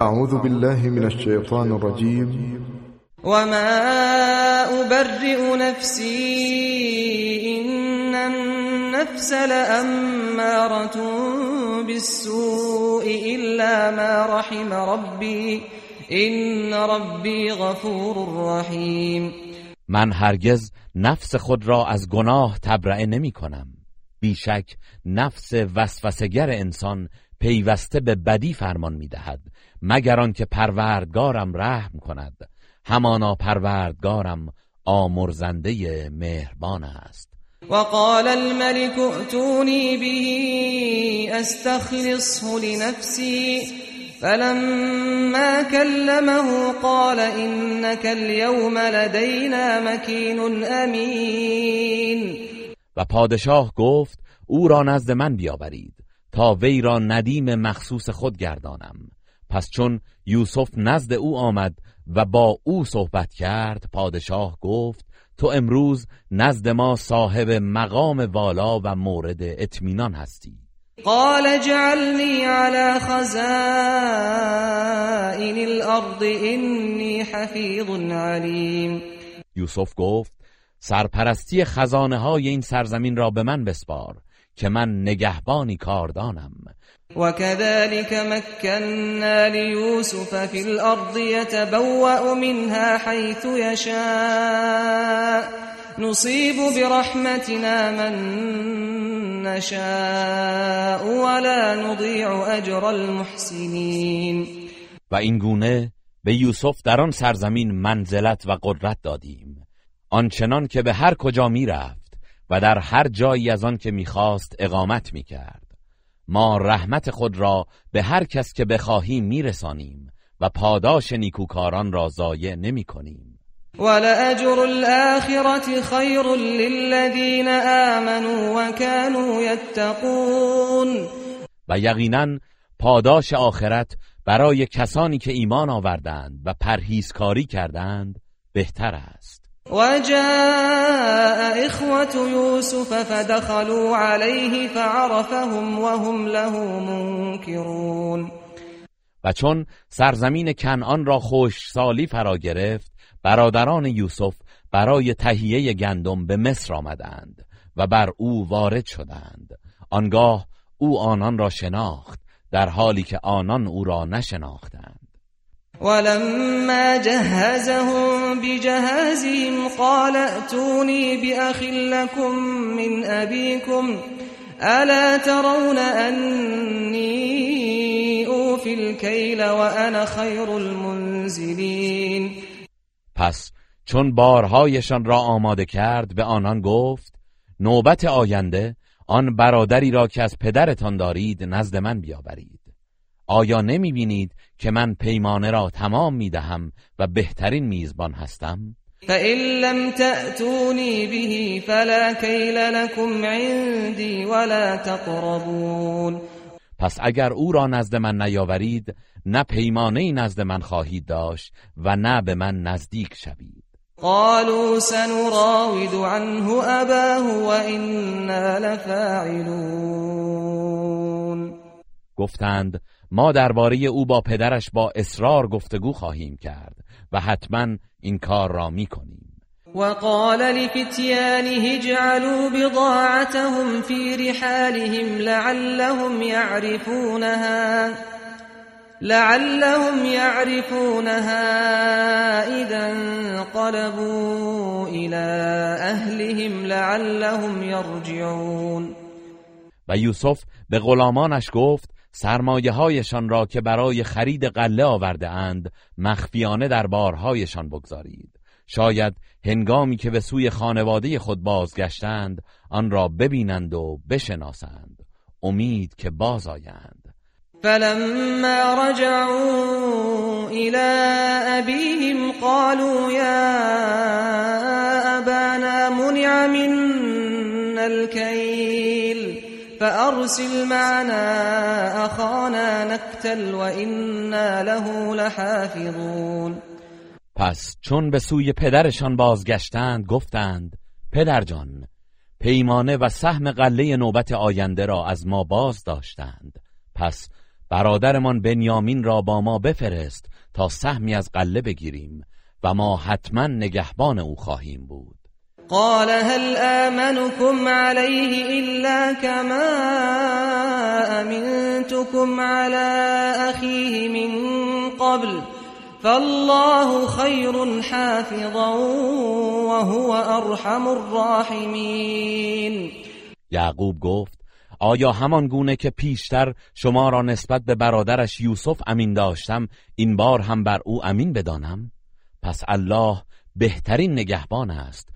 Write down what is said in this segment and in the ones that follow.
اعوذ بالله من الشیطان الرجیم وما أبرئ نفسي إن النفس لأمارة بالسوء إلا ما رحم ربي إن ربي غفور رحيم. من هرگز نفس خود را از گناه تبرئه نمی کنم. بیشک نفس وسوسگر انسان پیوسته به بدی فرمان می دهد مگر آنکه پروردگارم رحم کند. همانا پروردگارم آمرزنده مهربان است. وقال الملك ائتوني به استخلصه لنفسي. فلما كلمه قال انك اليوم لدينا مكين امين و پادشاه گفت او را نزد من بیاورید تا وی را ندیم مخصوص خود گردانم. پس چون یوسف نزد او آمد و با او صحبت کرد پادشاه گفت تو امروز نزد ما صاحب مقام والا و مورد اطمینان هستی. قال جعلني على خزائن الارض انی حفیظ علیم. یوسف گفت سرپرستی خزانه های این سرزمین را به من بسپار که من نگهبانی کاردانم. وكذلك مكنا ليوسف في الأرض يتبوأ منها حيث يشاء نصيب برحمتنا من نشاء ولا نضيع أجر المحسنين و این گونه به یوسف در آن سرزمین منزلت و قدرت دادیم. آنچنان که به هر کجا می رفت و در هر جایی از آن که می‌خواست اقامت می کرد ما رحمت خود را به هر کس که بخواهیم میرسانیم و پاداش نیکوکاران را ضایع نمی کنیم ولأجر الآخرة خیر للذین آمنوا و كانوا یتقون و یقینا پاداش آخرت برای کسانی که ایمان آوردند و پرهیزکاری کردند بهتر است. وجاء إخوة يوسف فدخلوا عليه فعرفهم وهم له منكرون. و چون سرزمین کنعان را خوش سالی فرا گرفت برادران یوسف برای تهیه گندم به مصر آمدند و بر او وارد شدند. آنگاه او آنان را شناخت در حالی که آنان او را نشناختند. ولما جهزهم بجهازهم قال ائتوني بأخ لكم من أبيكم ألا ترون أني أوفي الكيل وأنا خير المنزلين؟ پس چون بارهایشان را آماده کرد به آنان گفت نوبت آینده آن برادری را که از پدرتان دارید نزد من بیاورید. آیا نمی بینید که من پیمانه را تمام می دهم و بهترین میزبان هستم؟ فإن لم تأتوني به فلا كيل لكم عندي ولا تقربون. پس اگر او را نزد من نیاورید نه پیمانه نزد من خواهید داشت و نه به من نزدیک شوید. قالوا سنراود عنه اباه وإنا لفاعلون. گفتند ما درباره او با پدرش با اصرار گفتگو خواهیم کرد و حتما این کار را می‌کنیم وقال لفتيانه اجعلوا بضاعتهم في رحالهم لعلهم يعرفونها لعلهم يعرفونها إذا انقلبوا إلى أهلهم لعلهم يرجعون و یوسف به غلامانش گفت سرمایه هایشان را که برای خرید قله آورده اند مخفیانه در بارهایشان بگذارید. شاید هنگامی که به سوی خانواده خود بازگشتند آن را ببینند و بشناسند. امید که باز آیند. فلما رجعوا الى ابيهم قالوا يا ابانا منع منا الكيل فأرسل معنا اخانا نكتل وإنا له لحافظون. پس چون به سوی پدرشان بازگشتند گفتند پدرجان پیمانه و سهم قله نوبت آینده را از ما باز داشتند. پس برادرمان بنیامین را با ما بفرست تا سهمی از قله بگیریم و ما حتما نگهبان او خواهیم بود. قال هل آمنكم عليه إلا كما أمنتكم على أخيه من قبل فالله خير حافظا وهو ارحم الراحمين. یعقوب گفت آیا همان گونه که پیشتر شما را نسبت به برادرش یوسف امین داشتم این بار هم بر او امین بدانم؟ پس الله بهترین نگهبان است.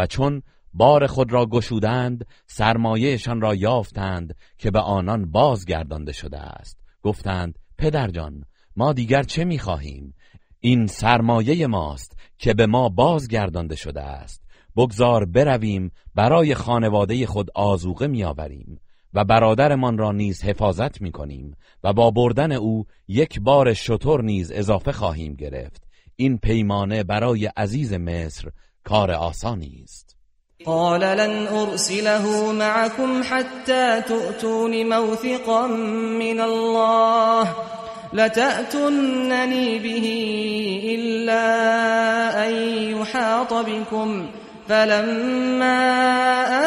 و چون بار خود را گشودند سرمایهشان را یافتند که به آنان بازگردانده شده است. گفتند پدرجان ما دیگر چه می‌خواهیم؟ این سرمایه ماست که به ما بازگردانده شده است. بگذار برویم برای خانواده خود آزوقه میآوریم و برادرمان را نیز حفاظت می‌کنیم و با بردن او یک بار شطور نیز اضافه خواهیم گرفت. این پیمانه برای عزیز مصر کار آسانی است. قال لن ارسله معكم حتى تؤتون موثقا من الله لتأتنني به إلا أن يحاط بكم فلما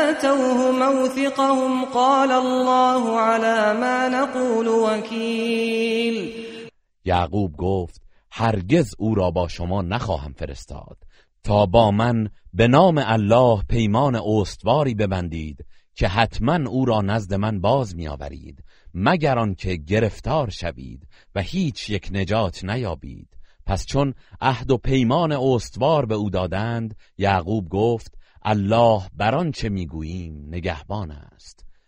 آتوه موثقهم قال الله على ما نقول وكيل. یعقوب گفت هرگز او را با شما نخواهم فرستاد. تا با من به نام الله پیمان استواری ببندید که حتما او را نزد من باز میآورید مگر آنکه گرفتار شوید و هیچ یک نجات نیابید. پس چون عهد و پیمان استوار به او دادند یعقوب گفت الله بر آنچه می‌گوییم نگهبان است.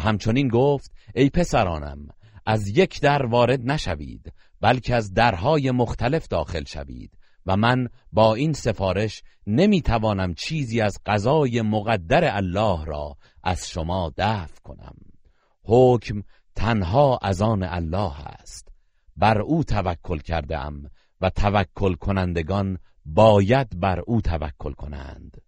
همچنین گفت ای پسرانم از یک در وارد نشوید بلکه از درهای مختلف داخل شوید و من با این سفارش نمی‌توانم چیزی از قضای مقدر الله را از شما دفع کنم. حکم تنها از آن الله است. بر او توکل کرده ام و توکل کنندگان باید بر او توکل کنند.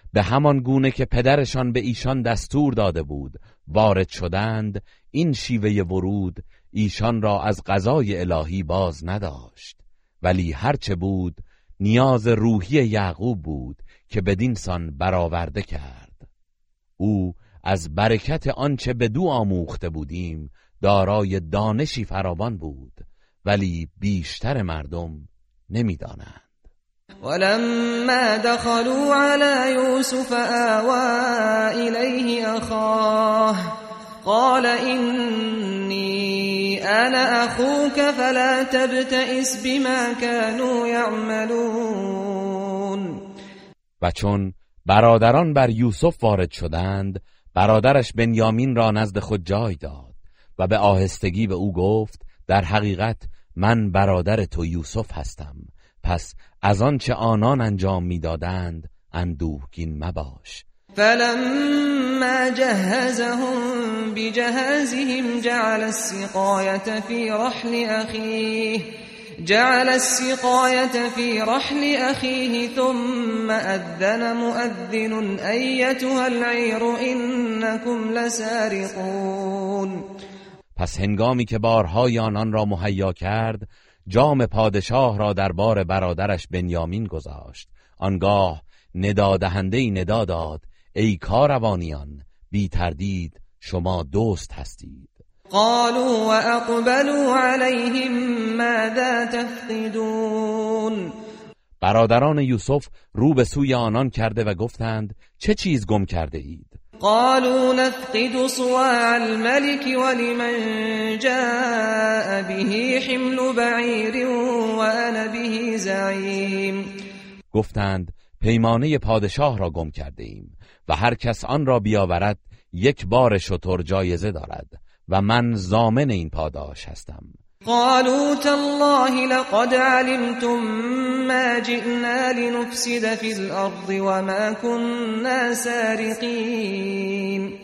به همان گونه که پدرشان به ایشان دستور داده بود وارد شدند این شیوه ورود ایشان را از قضای الهی باز نداشت. ولی هرچه بود نیاز روحی یعقوب بود که بدین سان برآورده کرد. او از برکت آنچه به دو آموخته بودیم دارای دانشی فراوان بود ولی بیشتر مردم نمی‌دانند ولما دخلوا على يوسف آوى إليه أخاه قال إني أنا أخوك فلا تبتئس بما كانوا يعملون. و چون برادران بر یوسف وارد شدند برادرش بنیامین را نزد خود جای داد و به آهستگی به او گفت در حقیقت من برادر تو یوسف هستم پس از آنچه آنان انجام می‌دادند اندوهگین مباش. فلما جهزهم بجهازهم جعل السقاية في رحل أخيه جعل السقاية في رحل أخيه ثم أذن مؤذن أيتها العير إنكم لسارقون. پس هنگامی که بارهای آنان را مهیا کرد جام پادشاه را در بار برادرش بنیامین گذاشت. آنگاه ندادهنده ای ندا داد. ای کاروانیان بی تردید شما دوست هستید. قالوا واقبلوا عليهم ماذا تفقدون؟ برادران یوسف رو به سوی آنان کرده و گفتند چه چیز گم کرده اید قالوا نفقد صواع الملك ولمن جاء به حمل بعیر وانا به زعیم گفتند پیمانه پادشاه را گم کرده ایم و هر کس آن را بیاورد یک بار شطور جایزه دارد و من زامن این پاداش هستم. قالوا تالله لقد علمتم ما جئنا لنفسد في الارض وما كنا سارقين.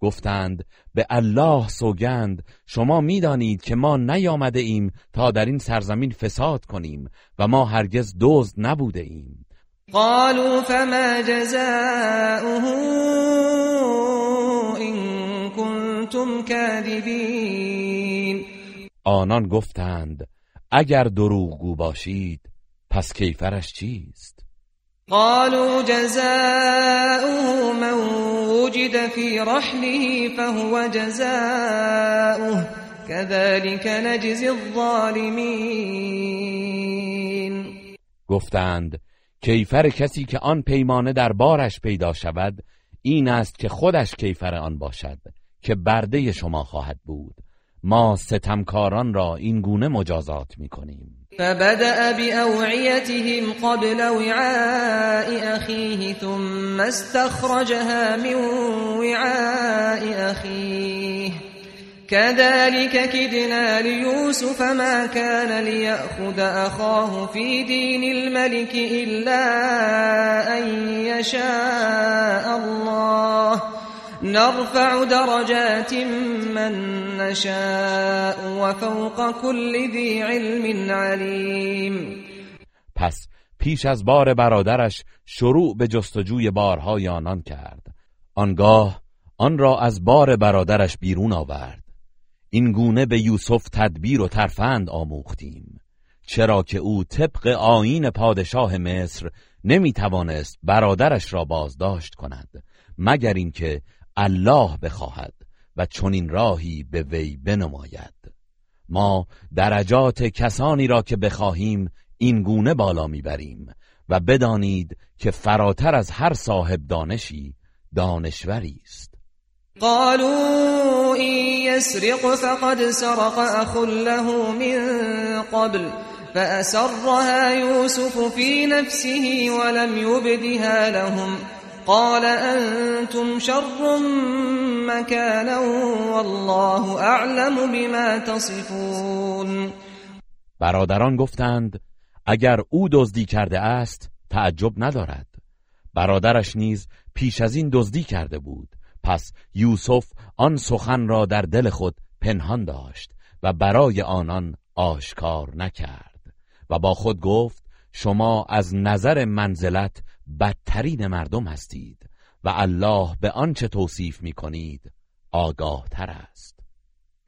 گفتند به الله سوگند شما می‌دانید که ما نیامده ایم تا در این سرزمین فساد کنیم و ما هرگز دزد نبوده ایم. قالوا فما جزاؤه إن كنتم كاذبين. آنان گفتند اگر دروغگو باشید پس کیفرش چیست؟ قالوا جزاؤه من وجد في رحله فهو جزاؤه كذلك نجزي الظالمين. گفتند کیفر کسی که آن پیمانه در بارش پیدا شود این است که خودش کیفر آن باشد که برده شما خواهد بود. ما ستمکاران را این گونه مجازات می کنیم فبدأ بأوعيتهم قبل وعاء أخيه ثم استخرجها من وعاء أخيه. كذلك كدنا ليوسف ما كان ليأخذ أخاه في دين الملك إلا أن يشاء الله. نرفع درجات من نشاء وفوق كل ذي علم عليم. پس پیش از بار برادرش شروع به جستجوی بارهای آنان کرد. آنگاه آن را از بار برادرش بیرون آورد. این گونه به یوسف تدبیر و ترفند آموختیم. چرا که او طبق آیین پادشاه مصر نمی توانست برادرش را بازداشت کند مگر اینکه الله بخواهد و چنین راهی به وی بنماید. ما درجات کسانی را که بخواهیم این گونه بالا می‌بریم و بدانید که فراتر از هر صاحب دانشی دانشوری است. قالوا إن يسرق فقد سرق أخ له من قبل فأسرها يوسف في نفسه ولم يبدها لهم قال أنتم شر مكانا والله أعلم بما تصفون. برادران گفتند اگر او دزدی کرده است تعجب ندارد. برادرش نیز پیش از این دزدی کرده بود. پس یوسف آن سخن را در دل خود پنهان داشت و برای آنان آشکار نکرد و با خود گفت شما از نظر منزلت بدترین مردم هستید و الله به آنچه توصیف می کنید آگاه تر است.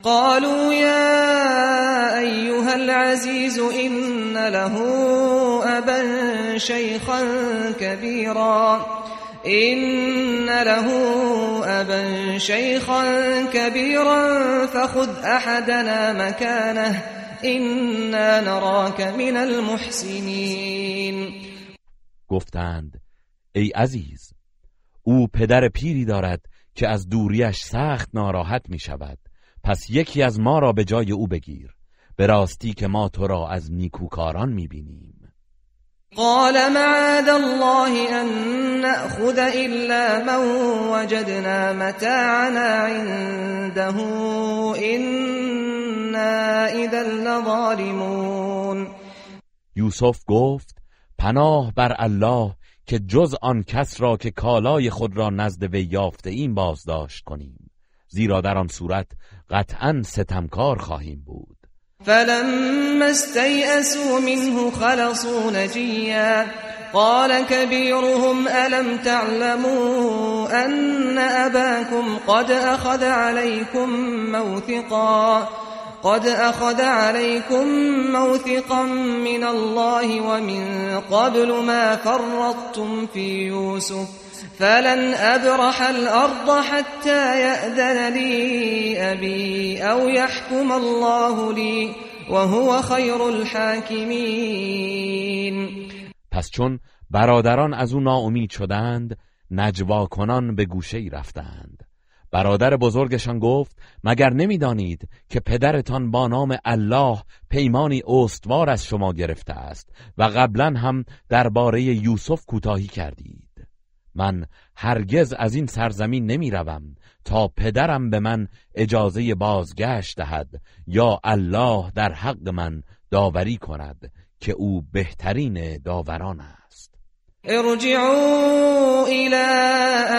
قالوا يا أيها العزيز إن له أبا شيخا كبيرا. إن له أبا شيخا كبيرا فخذ أحدنا مكانه. إنا نراك من المحسنين. گفتند ای عزیز او پدر پیری دارد که از دوریش سخت ناراحت می شود پس یکی از ما را به جای او بگیر. به راستی که ما تو را از نیکوکاران می بینیم قال معاذ الله أن نأخذ إلا من وجدنا متاعنا عنده. إنا إذا لظالمون. یوسف گفت پناه بر الله که جز آن کس را که کالای خود را نزد وی یافته این بازداشت کنیم. زیرا در آن صورت قطعا ستمکار خواهیم بود. فلما استيئسوا منه خلصوا نجيا قال كبيرهم ألم تعلموا أن أباكم قد أخذ عليكم موثقا قد أخذ عليكم موثقا من الله ومن قبل ما فرطتم في يوسف فلن أبرح الأرض حتى يأذن لي أبي أو يحكم الله لي وهو خير الحاكمين. پس چون برادران از أو ناامید شدند نجوا کنان به گوشه ای رفتند. برادر بزرگشان گفت مگر نمی‌دانید که پدرتان با نام الله پیمانی استوار از شما گرفته است و قبلا هم درباره یوسف کوتاهی کردید؟ من هرگز از این سرزمین نمی روم تا پدرم به من اجازه بازگشت دهد یا الله در حق من داوری کند که او بهترین داوران است. ارجعوا الى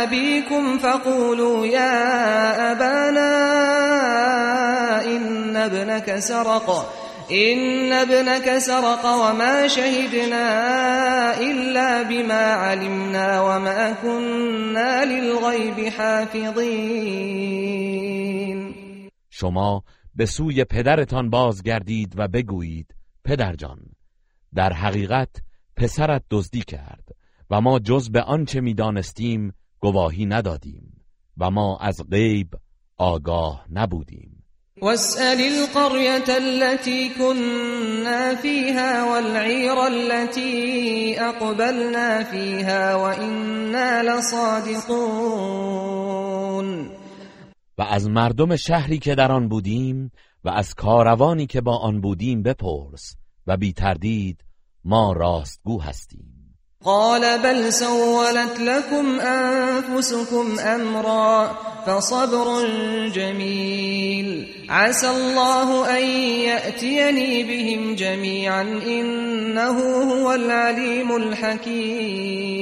ابيكم فقولوا يا ابانا ان ابنك سرق ان ابنك سرق وما شهدنا الا بما علمنا وما كنا للغيب حافظين. شما به سوی پدرتان بازگردید و بگویید پدرجان در حقیقت پسرت دزدی کرد و ما جز به آنچه می‌دانستیم گواهی ندادیم و ما از غیب آگاه نبودیم. واسأل القرية التي كنا فيها والعير التي أقبلنا فيها وإنا لصادقون. و از مردم شهری که در آن بودیم و از کاروانی که با آن بودیم بپرس و بی تردید ما راستگو هستیم. قال بل سولت لكم أنفسكم أمرا فصبر جميل. عسى الله أن يأتيني بهم جميعا إنه هو العليم الحكيم.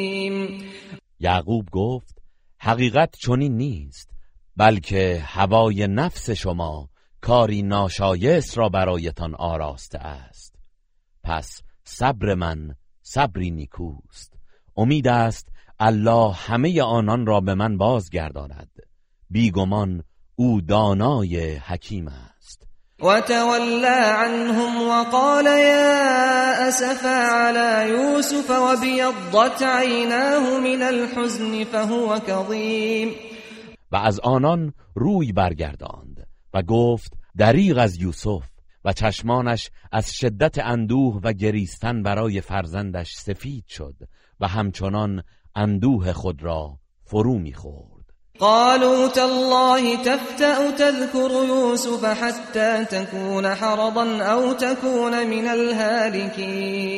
یعقوب گفت حقیقت چنین نیست بلکه هوای نفس شما کاری ناشایست را برایتان آراسته است. پس صبر من صبری نیکوست. امید است الله همه آنان را به من بازگرداند. بیگمان او دانای حکیم است. وتولى عنهم وقال يا أسفا على يوسف وبيضت عيناه من الحزن فهو كظيم. و از آنان روی برگرداند و گفت دریغ از یوسف. و چشمانش از شدت اندوه و گریستن برای فرزندش سفید شد و همچنان اندوه خود را فرو می‌خورد قالوا تالله تفتأ تذكر يوسف حتى تكون حرضا أو تكون من الهالكين.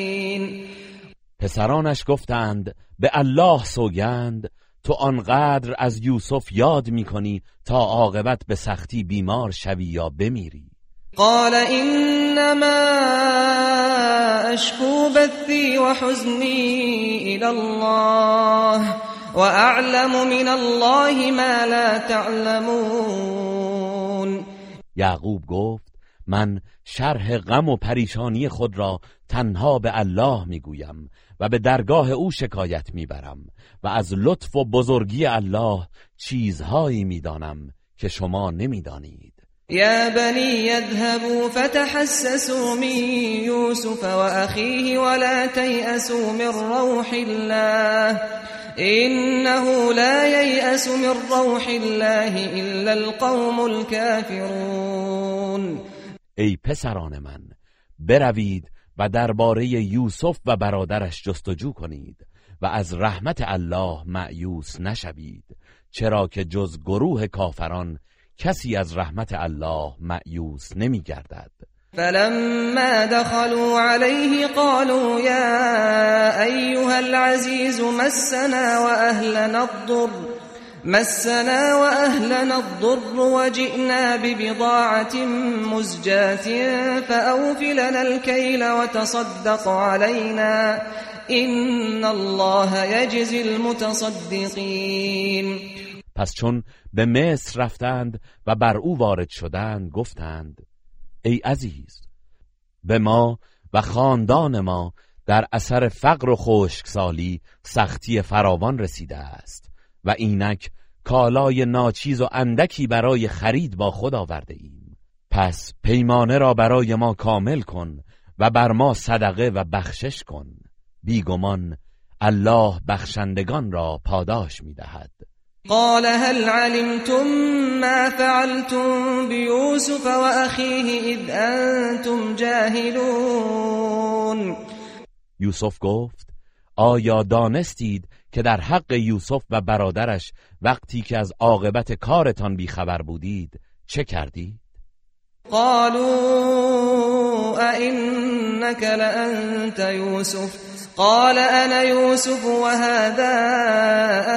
پسرانش گفتند به الله سوگند تو آنقدر از یوسف یاد می‌کنی تا عاقبت به سختی بیمار شوی یا بمیری. قال انما اشكو بثي وحزني الى الله واعلم من الله ما لا تعلمون. یعقوب گفت من شرح غم و پریشانی خود را تنها به الله می‌گویم و به درگاه او شکایت می‌برم و از لطف و بزرگی الله چیزهایی می‌دانم که شما نمی‌دانید. يا بني يذهبوا فتحسسوا من يوسف وأخيه ولا تيأسوا من روح الله. إنه لا ييأس من روح الله إلا القوم الكافرون. ای پسران من بروید و درباره یوسف و برادرش جستجو کنید و از رحمت الله معیوس نشوید چرا که جز گروه کافران کسی از رحمت الله معیوس نمی گردد فلما دخلوا عليه قالوا يا أيها العزيز مسنا وأهلنا الضر مسنا وأهلنا الضر وجئنا ببضاعة مزجاة فأوفلنا الكيل وتصدق علينا إن الله يجزي المتصدقين. پس چون به مصر رفتند و بر او وارد شدند گفتند ای عزیز به ما و خاندان ما در اثر فقر و خشکسالی سختی فراوان رسیده است و اینک کالای ناچیز و اندکی برای خرید با خود آورده ایم. پس پیمانه را برای ما کامل کن و بر ما صدقه و بخشش کن. بیگمان الله بخشندگان را پاداش می‌دهد. قال هل علمتم ما فعلتم بيوسف وأخيه اذ انتم جاهلون؟ یوسف گفت آیا دانستید که در حق یوسف و برادرش وقتی که از عاقبت کارتان بیخبر بودید چه کردید؟ قالوا أئنك لأنت يوسف؟ قال أنا يوسف وهذا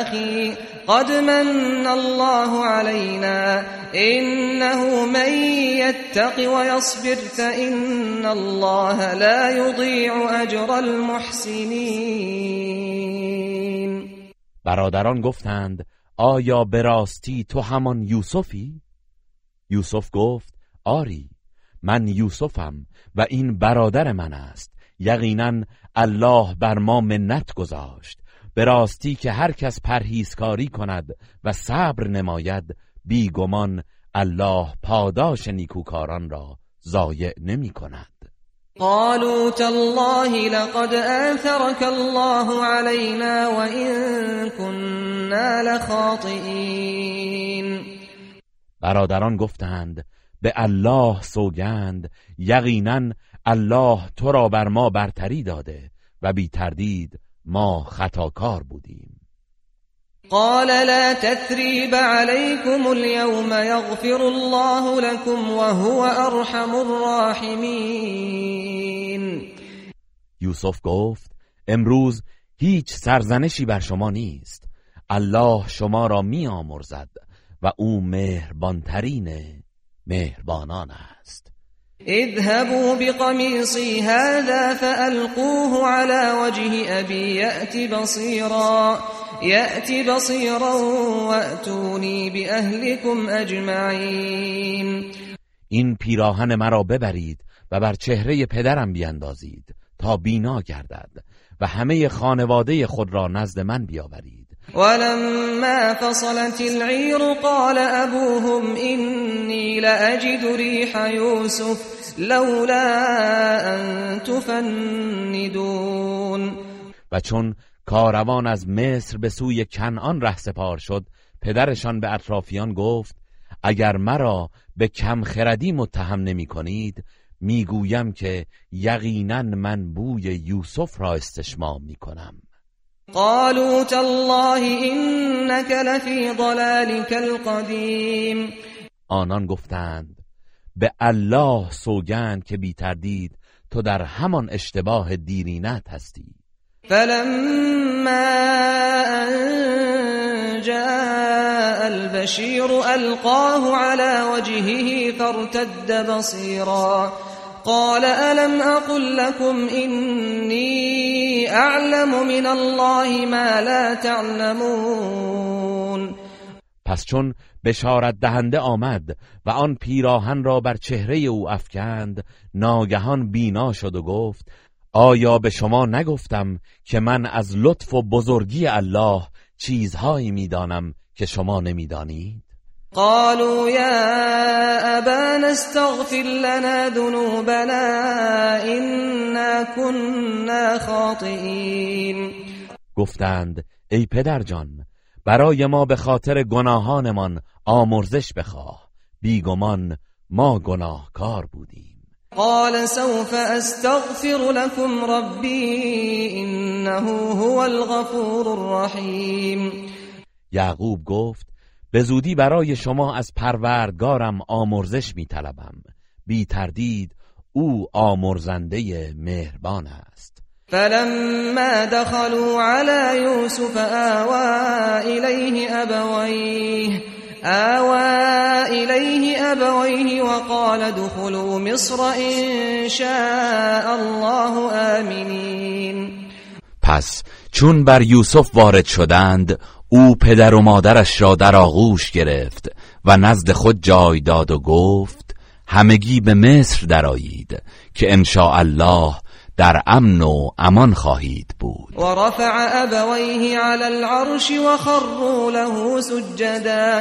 أخي. قد من الله علينا. إنه من يتق ويصبر فإن الله لا يضيع أجر المحسنين. برادران گفتند آیا به راستی تو همان یوسفی؟ یوسف گفت آری من یوسفم و این برادر من است. یقینا الله بر ما منت گذاشت. به راستی که هر کس پرهیزکاری کند و صبر نماید بیگمان الله پاداش نیکوکاران را ضایع نمی کند. قالوا تالله لقد آثرك الله علينا وإن كنا لخاطئين. برادران گفتند به الله سوگند یقینا الله تو را بر ما برتری داده و بی تردید ما خطاکار بودیم. قال لا تثريب عليكم اليوم يغفر الله لكم وهو ارحم الراحمين. یوسف گفت امروز هیچ سرزنشی بر شما نیست. الله شما را می آمرزد و او مهربانترین مهربانان است. اذهبوا بقميصي هذا فألقوه على وجه أبي يأت بصيرا يأت بصيرا وأتوني بأهلكم أجمعين. این پیراهن مرا ببرید و بر چهره پدرم بیندازید تا بینا گردد و همه خانواده خود را نزد من بیاورید. ولما فصلت العير قال أبوهم إني لأجد ريح يوسف لولا أن تفندون. و چون کاروان از مصر به سوی کنعان رهسپار شد پدرشان به اطرافیان گفت اگر مرا به کم خردی متهم نمی کنید می‌گویم که یقینا من بوی یوسف را استشمام می کنم. قالوا تالله انك لفی ضلالك القدیم آنان گفتند به الله سوگند که بی تردید تو در همان اشتباه دیرینت هستی. فلما ان جاء البشیر القاه على وجهه فارتد بصیرا قال ألم أقل لكم إني أعلم من الله ما لا تعلمون پس چون بشارت دهنده آمد و آن پیراهن را بر چهره او افکند ناگهان بینا شد و گفت آیا به شما نگفتم که من از لطف و بزرگی الله چیزهایی می‌دانم که شما نمی‌دانید؟ قالوا يا أبانا استغفر لنا ذنوبنا إنا كنا خاطئين. گفتند ای پدرجان برای ما به خاطر گناهانمان آمرزش بخواه. بیگمان ما گناهکار بودیم. قال سوف استغفر لكم ربي انه هو الغفور الرحیم یعقوب گفت به زودی برای شما از پروردگارم آمرزش می طلبم بی تردید او آمرزنده مهربان است. فلما دخلوا على يوسف آوى إليه أبويه آوى إليه أبويه وقال دخلوا مصر إن شاء الله آمنين. پس چون بر یوسف وارد شدند او پدر و مادرش را در آغوش گرفت و نزد خود جای داد و گفت همگی به مصر درایید که ان الله در امن و امان خواهید بود. و رفع ابویه علی العرش و خروا له سجدا.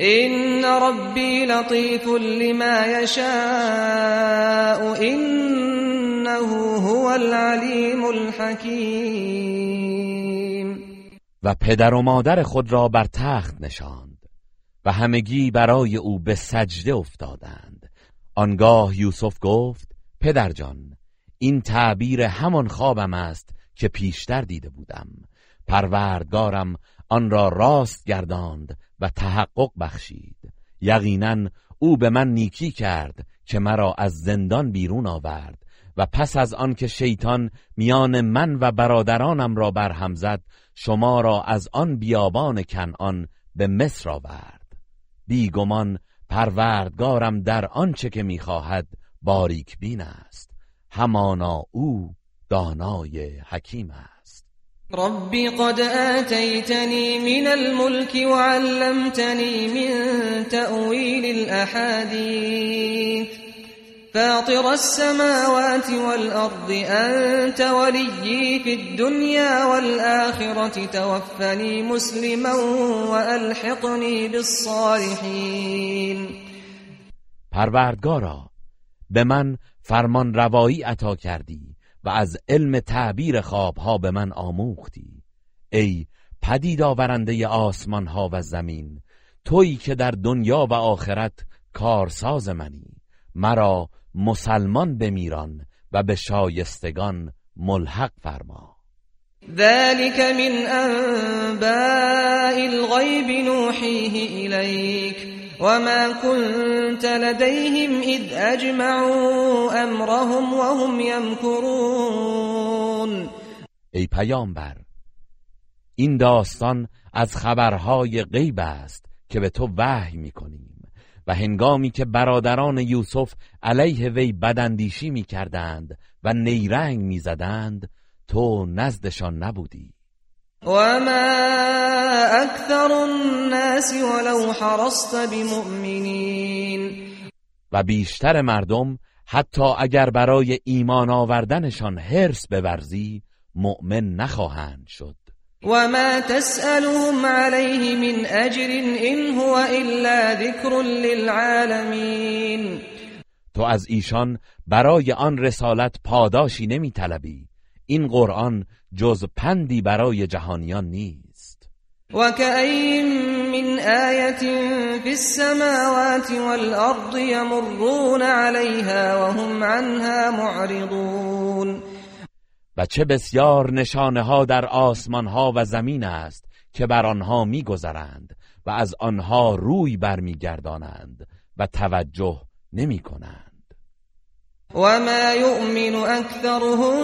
إن ربي لطيف لما يشاء إنه هو العليم الحكيم. و پدر و مادر خود را بر تخت نشاند و همگی برای او به سجده افتادند. آنگاه یوسف گفت پدر جان این تعبیر همان خوابم است که پیشتر دیده بودم. پروردگارم آن را راست گرداند و تحقق بخشید. یقینا او به من نیکی کرد که مرا از زندان بیرون آورد و پس از آن که شیطان میان من و برادرانم را برهم زد شما را از آن بیابان کنعان به مصر آورد. بیگمان پروردگارم در آنچه که می‌خواهد باریک بین است. همانا او دانای حکیم است. ربي قد آتيتني من الملك وعلمتني من تأويل الأحاديث فاطر السماوات والأرض أنت وليي في الدنيا والآخرة توفني مسلما وألحقني بالصالحين پروردگارا به من فرمان روایی عطا کردی. و از علم تعبیر خوابها به من آموختی. ای پدید آورنده آسمان ها و زمین تویی که در دنیا و آخرت کارساز منی. مرا مسلمان بمیران و به شایستگان ملحق فرما. ذلك من انباء الغیب نوحیه الیک. وما كنت لديهم إذ أجمعوا أمرهم وهم يمكرون. ای پیامبر این داستان از خبرهای غیب است که به تو وحی می‌کنیم و هنگامی که برادران یوسف علیه وی بداندیشی می‌کردند و نیرنگ می‌زدند تو نزدشان نبودی. وما اکثر الناس ولو حرصت بمؤمنین و بیشتر مردم حتی اگر برای ایمان آوردنشان حرس بورزی مؤمن نخواهند شد. و ما تسألهم علیه من اجر این هو الا ذکر للعالمین تو از ایشان برای آن رسالت پاداشی نمی طلبی این قرآن جز پندی برای جهانیان نیست. و من آیت فی السماوات والارض یمرون علیها وهم عنها معرضون. و چه بسیار نشانه ها در آسمان ها و زمین است که بر آنها میگذرند و از آنها روی برمیگردانند و توجه نمی کنند وما يؤمن أكثرهم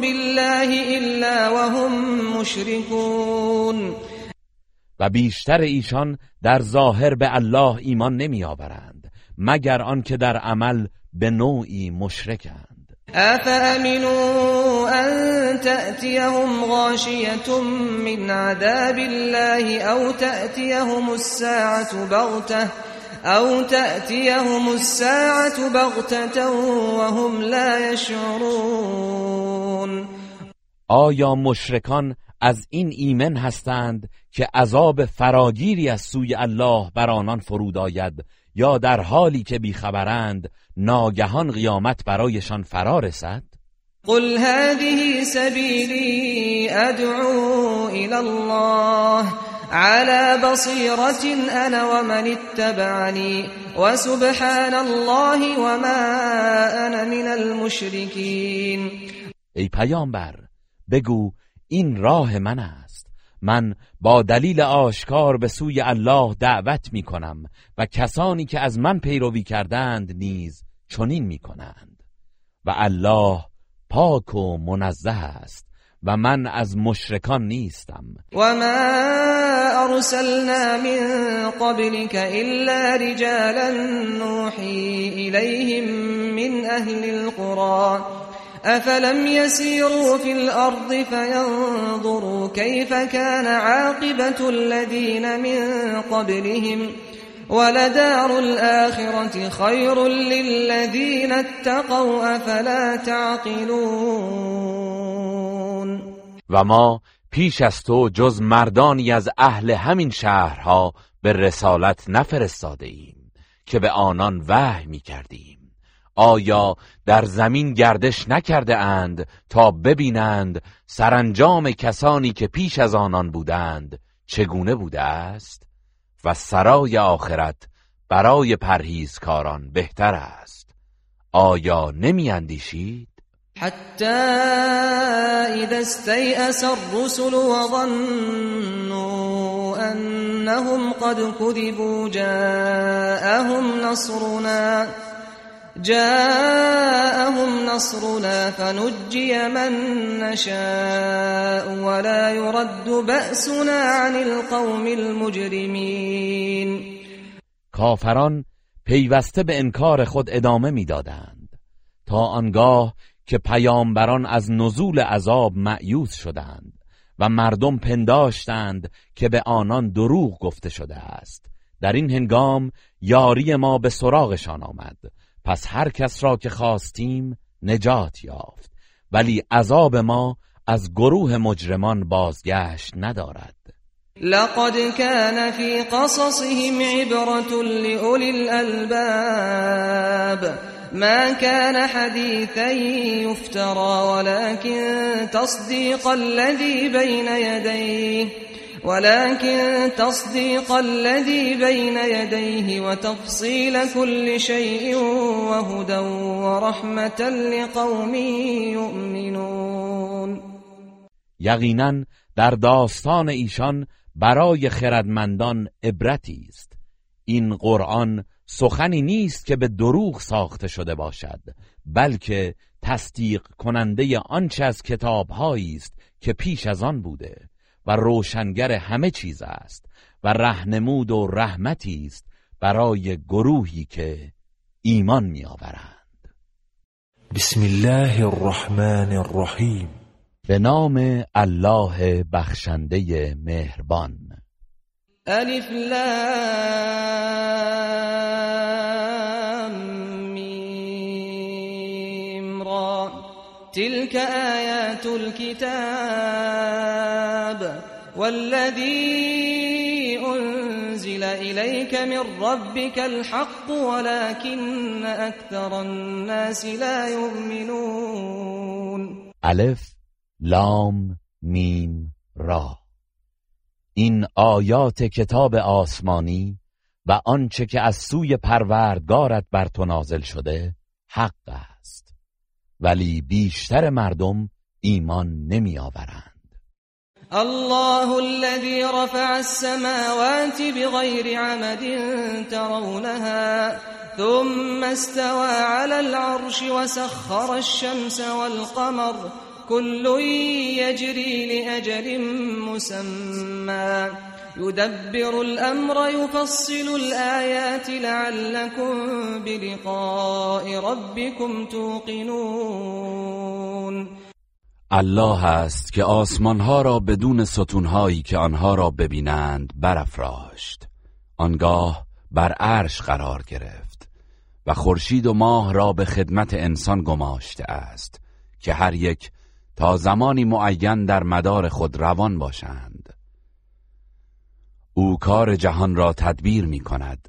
بالله إلا وهم مشركون و بیشتر ایشان در ظاهر به الله ایمان نمی آورند مگر آنکه در عمل به نوعی مشرکند. افامنوا ان تأتيهم غاشية من عذاب الله او تأتيهم الساعة بغته او تأتيهم الساعة بغتة وهم لا يشعرون. آیا مشرکان از این ایمن هستند که عذاب فراگیری از سوی الله بر آنان فرود آید یا در حالی که بیخبرند ناگهان قیامت برایشان فرا رسد؟ قل هذه سبیلی ادعو الى الله. على بصيرة أنا ومن اتبعني وسبحان الله وما أنا من المشركين. ای پیامبر بگو این راه من است. من با دلیل آشکار به سوی الله دعوت می کنم و کسانی که از من پیروی کردند نیز چنین می کنند. و الله پاک و منزه است. و من از مشرکان نیستم. و ما ارسلنا من قبلك الا رجالا نوحی الیهم من أهل القرى افلم يسيروا في الأرض فينظروا كيف كان عاقبة الذين من قبلهم. ولدار الآخرة خير للذين اتقوا افلا تعقلون. و ما پیش از تو جز مردانی از اهل همین شهرها به رسالت نفرستاده ایم که به آنان وحی می کردیم. آیا در زمین گردش نکرده اند تا ببینند سرانجام کسانی که پیش از آنان بودند چگونه بوده است؟ و سرای آخرت برای پرهیزکاران بهتر است. آیا نمی اندیشید؟ حتی اذا استيأس الرسل وظنوا انهم قد كذبوا جاءهم نصرنا جاءهم نصرنا فنجي من نشاء ولا يرد بأسنا عن القوم المجرمين. کافران پیوسته به انکار خود ادامه می‌دادند. تا آنگاه که پیامبران از نزول عذاب معیوس شدند و مردم پنداشتند که به آنان دروغ گفته شده است. در این هنگام یاری ما به سراغشان آمد. پس هر کس را که خواستیم نجات یافت. ولی عذاب ما از گروه مجرمان بازگشت ندارد. لقد كان في قصصهم عبرة لأولي الألباب. ما كان حديثا يفترى ولكن تصديق الذي بين يديه ولكن تصديق الذي بين يديه وتفصيل كل شيء وهدى ورحمة لقوم يؤمنون. یقینا در داستان ایشان برای خردمندان عبرتی است. این قرآن سخنی نیست که به دروغ ساخته شده باشد بلکه تصدیق کننده آنچه از کتابهایی است که پیش از آن بوده و روشنگر همه چیز است و رهنمود و رحمتی است برای گروهی که ایمان میآورند. بسم الله الرحمن الرحیم. به نام الله بخشنده مهربان. ألف لام میم را. تلك آیات الكتاب والذي أنزل إليك من ربك الحق ولكن أكثر الناس لا يؤمنون. ألف لام میم را. این آیات کتاب آسمانی و آنچه که از سوی پروردگارت بر تو نازل شده حق است. ولی بیشتر مردم ایمان نمی آورند الله الذي رفع السماوات بغير عمد ترونها ثم استوى على العرش وسخر الشمس والقمر كل يجري لأجل مسمى. يدبر الأمر يفصل الآيات لعلكم بلقاء ربكم توقنون. الله است که آسمانها را بدون ستونهایی که آنها را ببینند برافراشت. آنگاه بر عرش قرار گرفت و خورشید و ماه را به خدمت انسان گماشته است که هر یک تا زمانی معین در مدار خود روان باشند. او کار جهان را تدبیر می کند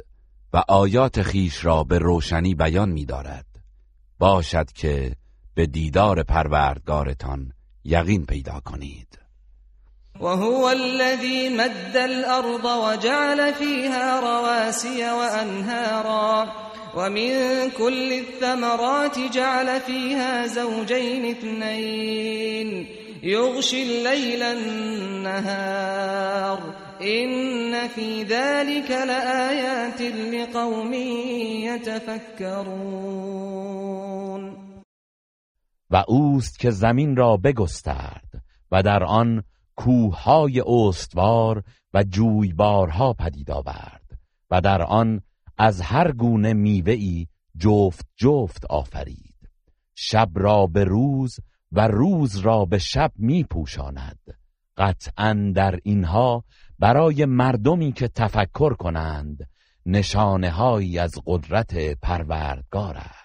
و آیات خیش را به روشنی بیان می دارد باشد که به دیدار پروردگارتان یقین پیدا کنید. وهو الذي مد الأرض وجعل فيها رواسي وأنهارا ومن كل الثمرات جعل فيها زوجين اثنين. يغشي الليل النهار. إن في ذلك لآيات لقوم يتفكرون. و اوست که زمین را بگسترد و در آن کوههای استوار و جویبارها پدید آورد و در آن از هر گونه میوه‌ای جفت جفت آفرید. شب را به روز و روز را به شب می پوشاند قطعا در اینها برای مردمی که تفکر کنند نشانه هایی از قدرت پروردگار است.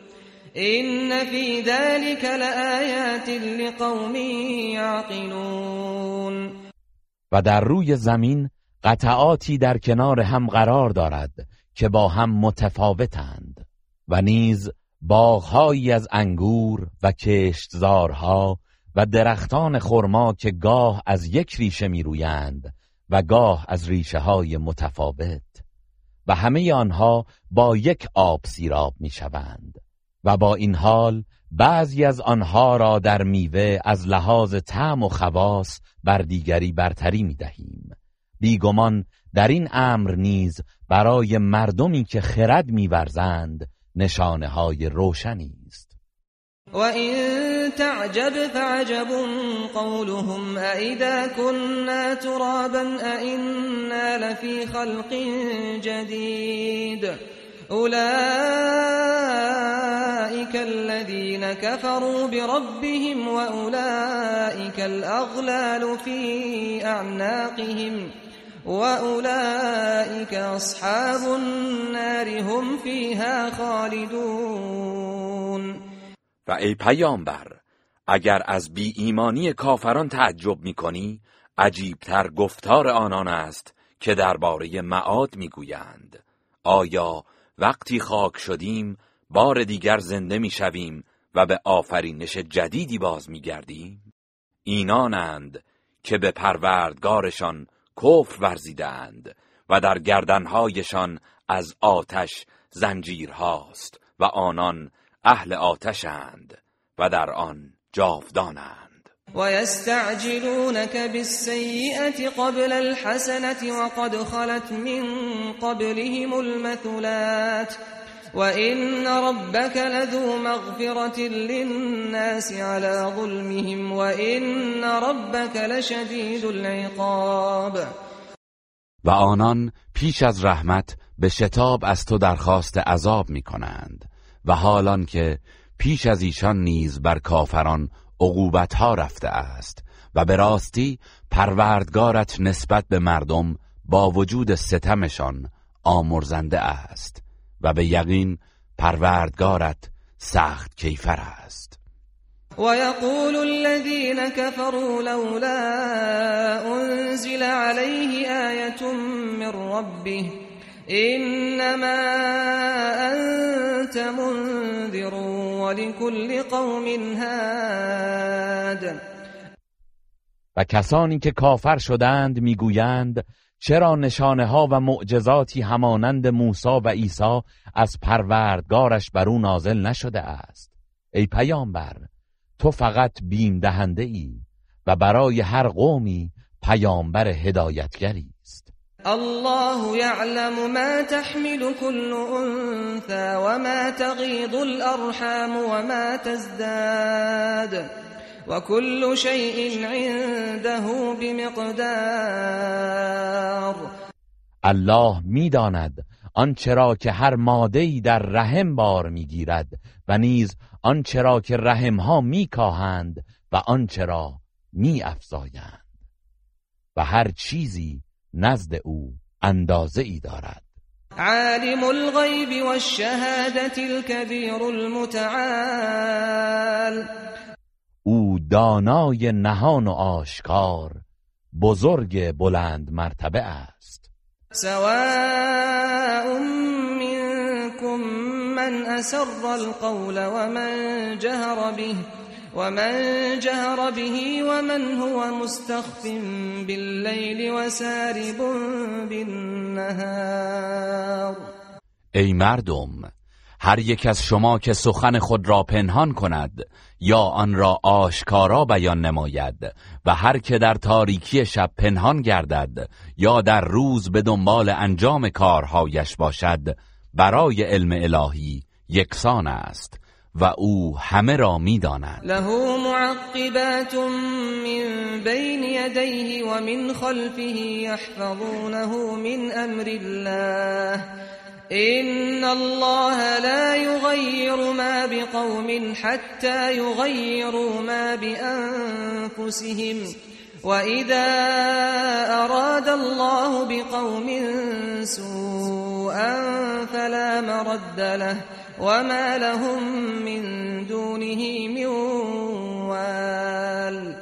إن في ذلك لآيات لقوم يعقلون و در روی زمین قطعاتی در کنار هم قرار دارد که با هم متفاوتند و نیز باغهایی از انگور و کشتزارها و درختان خرما که گاه از یک ریشه می رویند و گاه از ریشه های متفاوت و همه آنها با یک آب سیراب می شوند و با این حال بعضی از آنها را در میوه از لحاظ طعم و خواص بر دیگری برتری می دهیم بیگمان در این امر نیز برای مردمی که خرد میورزند نشانه های روشنی است. و این تعجب فعجب قولهم اذا كنا ترابا ائنا لفی خلق جدید أولئك الذين كفروا بربهم وأولئك الأغلال في أعناقهم وأولئك أصحاب النار هم فيها خالدون. و ای پیامبر اگر از بی ایمانی کافران تعجب می کنی عجیبتر گفتار آنان است که درباره معاد می‌گویند. آیا وقتی خاک شدیم بار دیگر زنده می‌شویم و به آفرینش جدیدی باز میگردیم. اینانند که به پروردگارشان کفر ورزیدند و در گردنهایشان از آتش زنجیرهاست و آنان اهل آتشند و در آن جاودانند. و یستعجلونک بالسیئة قبل الحسنة وقد خلت من قبلهم المثلات وإن ربك لذو مغفرة للناس على ظلمهم وإن ربك لشدید العقاب. و آنان پیش از رحمت به شتاب از تو درخواست عذاب می کنند و حالان که پیش از ایشان نیز بر کافران عقوبت ها رفته است و به راستی پروردگارت نسبت به مردم با وجود ستمشان آمرزنده است و به یقین پروردگارت سخت کیفر است. و یقول الذین كفروا لولا انزل علیه آیت من ربه انما انت منذر ولكل قوم هاد. و کسانی که کافر شدند می‌گویند چرا نشانه ها و معجزاتی همانند موسی و عیسی از پروردگارش بر او نازل نشده است؟ ای پیامبر تو فقط بیم دهنده ای و برای هر قومی پیامبر هدایتگری. الله یعلم ما تحمل كل انثى وما تغيض الارحام وما تزداد وكل شيء عنده بمقدار. الله می‌داند آنچه را که هر ماده‌ای در رحم بار می‌گیرد و نیز آنچه را که رحمها میکاهند و آنچه را میافزایند. و هر چیزی نزد او اندازه ای دارد. عالم الغیب والشهادة الكبیر المتعال. او دانای نهان و آشکار بزرگ بلند مرتبه است. سواء منكم من اسر القول ومن جهر به. ومن جهر به ومن هو مستخف بالليل وسارب بالنهار. ای مردم هر یک از شما که سخن خود را پنهان کند یا آن را آشکارا بیان نماید و هر که در تاریکی شب پنهان گردد یا در روز به دنبال انجام کارهایش باشد برای علم الهی یکسان است. و أو همه را میداند. له معقبات من بین یدیه و من خلفه یحفظونه من أمر الله. ان الله لا يغير ما بقوم حتى يغيروا ما بانفسهم. واذا اراد الله بقوم سوءا فلا مرد له. وما لهم من دونه من وال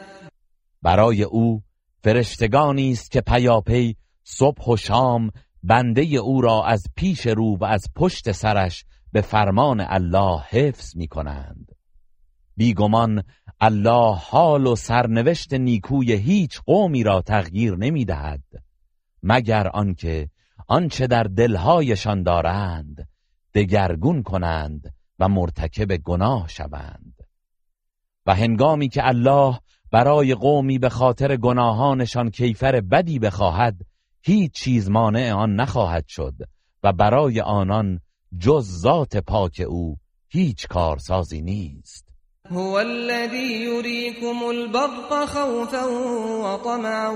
برای او فرشتگانی است که پیاپی صبح و شام بنده او را از پیش رو و از پشت سرش به فرمان الله حفظ می کنند بیگمان الله حال و سرنوشت نیکوی هیچ قومی را تغییر نمی دهد مگر آنکه آنچه در دلهایشان دارند دگرگون کنند و مرتکب گناه شوند. و هنگامی که الله برای قومی به خاطر گناهانشان کیفر بدی بخواهد هیچ چیز مانع آن نخواهد شد و برای آنان جز ذات پاک او هیچ کارسازی نیست. هو الذي يريكم البرق خوفا وطمعا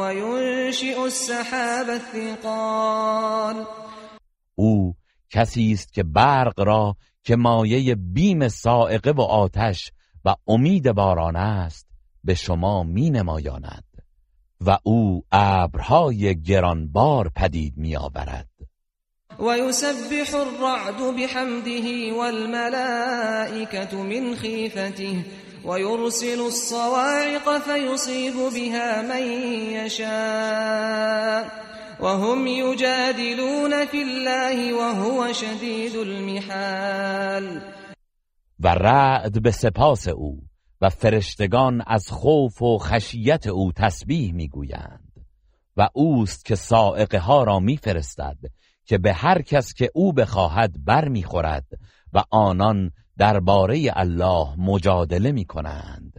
وينشئ السحاب الثقال. او کسی است که برق را که مایه بیم سائقه و آتش و امید باران است به شما می نمایاند و او ابرهای گرانبار پدید می آورد و یسبح الرعد بحمده والملائکة من خیفته ويرسل الصواعق فيصيب بها من يشاء وهم يجادلون في الله وهو شدید المحال. و رعد به سپاس او و فرشتگان از خوف و خشیت او تسبیح می‌گویند. و اوست که سائقه ها را میفرستد که به هر کس که او بخواهد بر می‌خورد و آنان درباره الله مجادله می‌کنند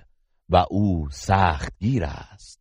و او سخت گیر است.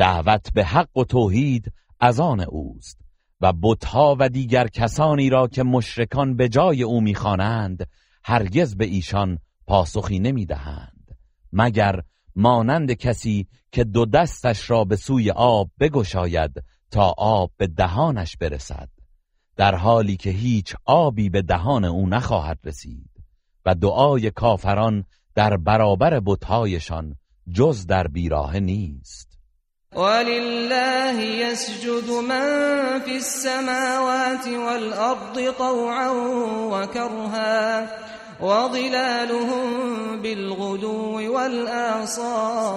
دعوت به حق و توحید از آن اوست و بتها و دیگر کسانی را که مشرکان به جای او می‌خوانند هرگز به ایشان پاسخی نمی‌دهند مگر مانند کسی که دو دستش را به سوی آب بگشاید تا آب به دهانش برسد در حالی که هیچ آبی به دهان او نخواهد رسید و دعای کافران در برابر بتهایشان جز در بیراه نیست. ولله يسجد من في السماوات والأرض طوعا وكرها وظلالهم بالغدو والآصال.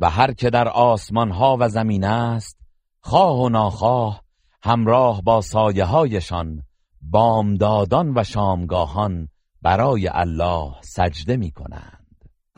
و هر که در آسمان ها و زمین است خواه و ناخواه همراه با سایه هایشان بامدادان و شامگاهان برای الله سجده می کنند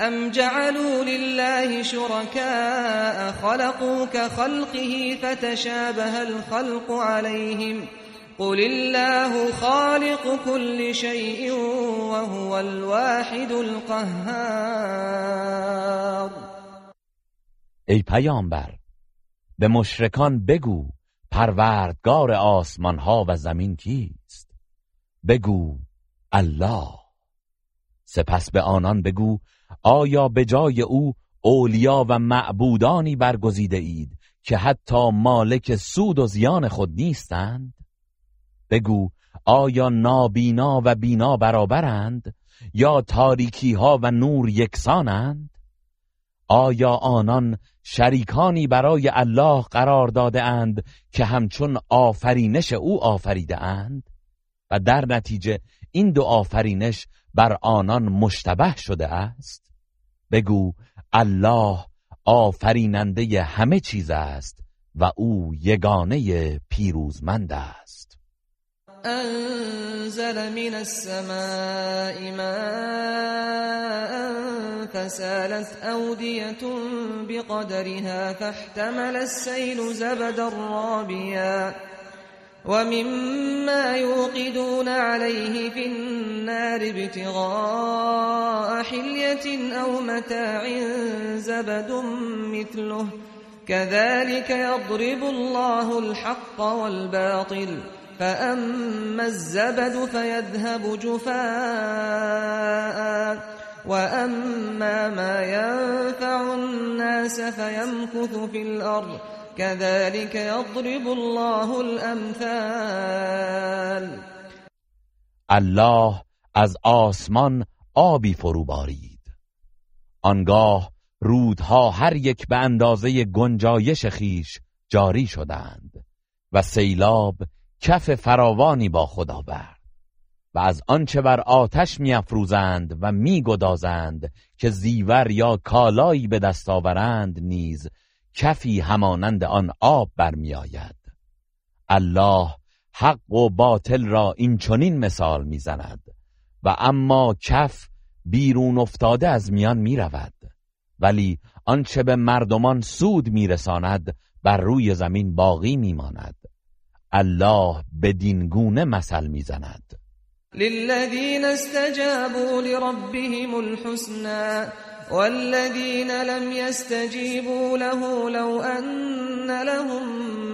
أم جعلوا لله شركاء خلقوا كخلقه فتشابه الخلق عليهم ۖ قل الله خالق كل شيء وهو الواحد القهار ای پیامبر به مشرکان بگو پروردگار آسمان ها و زمین کیست. بگو الله. سپس به آنان بگو آیا به جای او اولیا و معبودانی برگزیده اید که حتی مالک سود و زیان خود نیستند؟ بگو آیا نابینا و بینا برابرند یا تاریکی ها و نور یکسانند؟ آیا آنان شریکانی برای الله قرار داده اند که همچون آفرینش او آفریده اند و در نتیجه این دو آفرینش بر آنان مشتبه شده است؟ بگو الله آفریننده همه چیز است و او یگانه پیروزمند است. انزل من السماء ماء فسالت أودية بقدرها فاحتمل السيل زبدا رابيا ومما يوقدون عليه في النار ابتغاء حلية أو متاع زبد مثله كذلك يضرب الله الحق والباطل فأما الزبد فيذهب جفاء وأما ما ينفع الناس فيمكث في الأرض كذلك يضرب الله الامثال الله از آسمان آبی فرو بارید. آنگاه رودها هر یک به اندازه گنجایش خیش جاری شدند و سیلاب کف فراوانی با خود آورد و از آنچه بر آتش میافروزند و میگدازند که زیور یا کالایی به دست آورند نیز کفی همانند آن آب برمیآید. الله حق و باطل را این چنین مثال می‌زند و اما کف بیرون افتاده از میان می‌رود. ولی آنچه به مردمان سود میرساند بر روی زمین باقی میماند. الله بدین گونه مثل می‌زند. للذین استجابوا لربهم الحسنى والذين لم يستجيبوا له لو أن لهم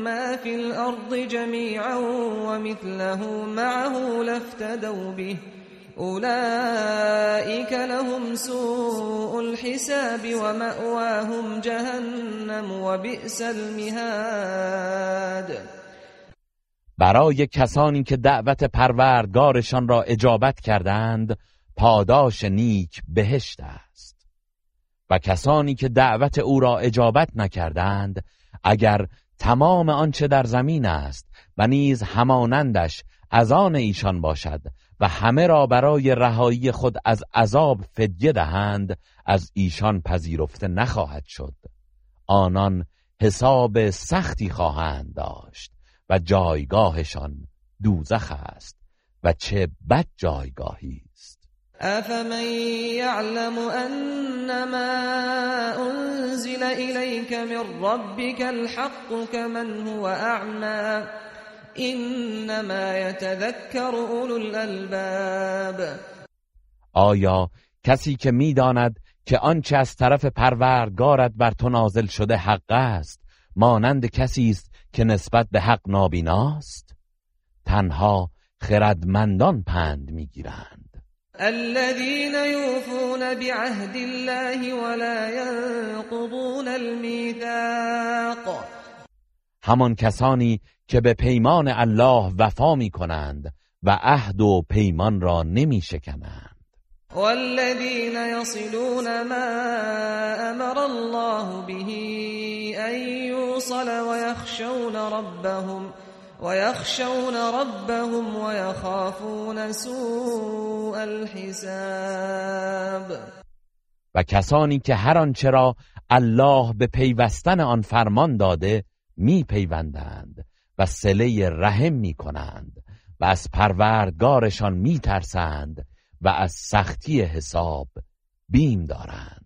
ما في الأرض جميعا ومثله معه لافتدوا به. أولئك لهم سوء الحساب ومأواهم جهنم وبئس المهاد. برای کسانی که دعوت پروردگارشان را اجابت کردند پاداش نیک بهشت است. و کسانی که دعوت او را اجابت نکردند اگر تمام آنچه در زمین است و نیز همانندش از آن ایشان باشد و همه را برای رهایی خود از عذاب فدیه دهند از ایشان پذیرفته نخواهد شد. آنان حساب سختی خواهند داشت و جایگاهشان دوزخ است و چه بد جایگاهی! أفمن يعلم أنما أنزل إليك من ربك الحق كمن هو أعمى إنما يتذكر أولو الألباب. آیا کسی که می‌داند که آنچه از طرف پروردگارت بر تو نازل شده حق است مانند کسی است که نسبت به حق نابیناست؟ تنها خردمندان پند می‌گیرند. الذين يوفون بعهد الله ولا ينقضون الميثاق. همان کسانی که به پیمان الله وفا می کنند و عهد و پیمان را نمی شکنند والذین یصلون ما امر الله به ان یوصل ويخشون ربهم ويخشون ربهم ويخافون سوء الحساب. و کسانی که هر آنچه را الله به پیوستن آن فرمان داده می پیوندند و سله رحم می کنند و از پروردگارشان می ترسند و از سختی حساب بیم دارند.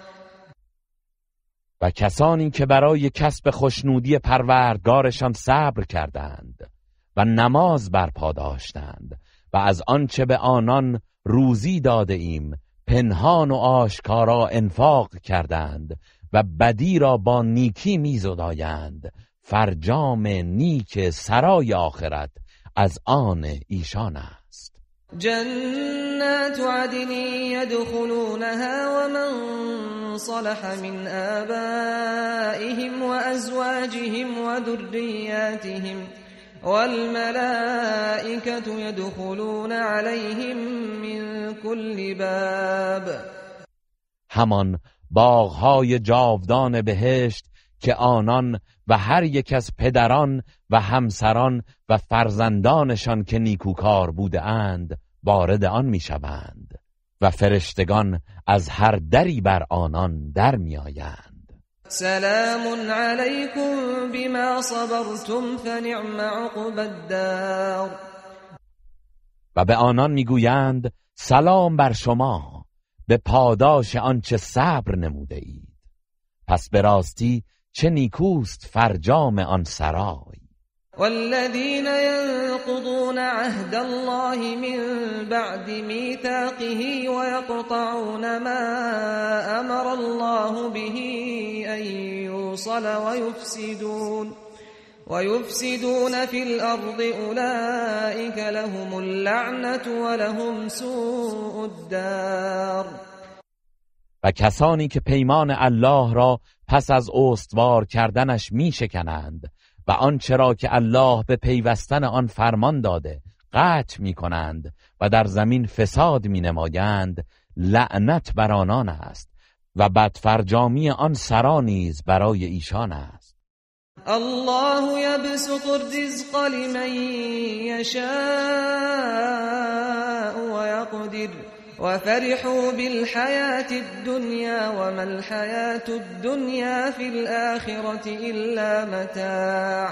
و کسانی که برای کسب خوشنودی پروردگارشان صبر کردند و نماز برپا داشتند و از آنچه به آنان روزی داده ایم پنهان و آشکارا انفاق کردند و بدی را با نیکی میزدایند فرجام نیک سرای آخرت از آن ایشان است. جنات عدن يدخلونها ومن صلح من آبائهم وأزواجهم وذرياتهم والملائكة يدخلون عليهم من كل باب. همان باغهای جاودان بهشت که آنان و هر یک از پدران و همسران و فرزندانشان که نیکوکار بوده اند وارد آن می‌شوند. و فرشتگان از هر دری بر آنان در میآیند سلام علیکم بما صبرتم فنعم عقب الدار. و به آنان می‌گویند سلام بر شما به پاداش آنچه صبر نموده اید. پس به راستی چه نیکوست فرجام آن سرای. والذين ينقضون عهد الله من بعد ميثاقه ويقطعون ما أمر الله به أن يوصل ويفسدون ويفسدون في الأرض أولئك لهم اللعنة ولهم سوء الدار. و کسانی که پیمان الله را پس از استوار کردنش می شکنند و آنچه را که الله به پیوستن آن فرمان داده قطع می کنند و در زمین فساد می نمایند لعنت بر آنان است و بدفرجامی آن سرا نیز برای ایشان است. الله يبسط الرزق لمن يشاء ويقدر وفرحوا بالحياة الدنيا وما الحياة الدنيا في الآخرة إلا متاع.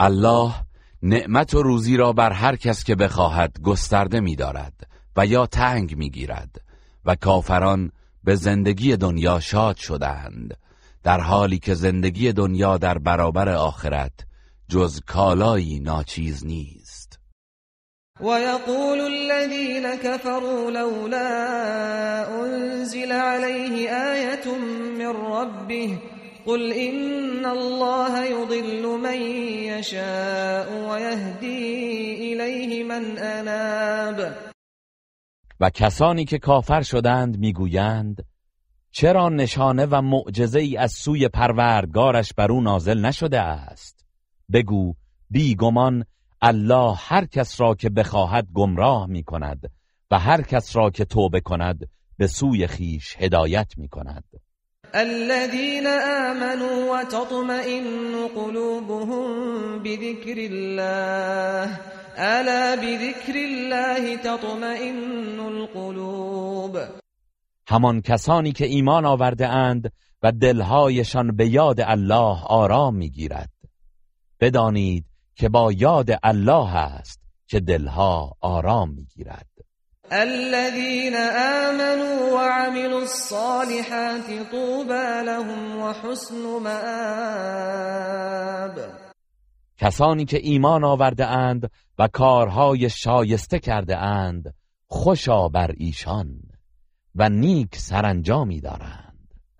الله نعمت و روزی را بر هر کس که بخواهد گسترده می‌دارد و یا تنگ می‌گیرد و کافران به زندگی دنیا شاد شدند در حالی که زندگی دنیا در برابر آخرت جز کالایی ناچیز نیست. ويقول الذين كفروا لولا أنزل عليه آية من ربه قل إن الله يضل من يشاء ويهدي إليه من أناب. و کسانی که کافر شدند می‌گویند چرا نشانه و معجزه ای از سوی پروردگارش بر او نازل نشده است؟ بگو بیگمان الله هر کس را که بخواهد گمراه می کند و هر کس را که توبه کند به سوی خیش هدایت می کند. الذين آمنوا وتطمئن قلوبهم بذكر الله. ألا بذكر الله تطمئن القلوب. همان کسانی که ایمان آورده اند و دلهایشان به یاد الله آرام می‌گیرد بدانید که با یاد الله است که دلها آرام می‌گیرد. الذين آمنوا وعملوا الصالحات طوبى لهم وحسن مآب. کسانی که ایمان آورده اند و کارهای شایسته کرده اند خوشا بر ایشان و نیک سرانجامی دارند.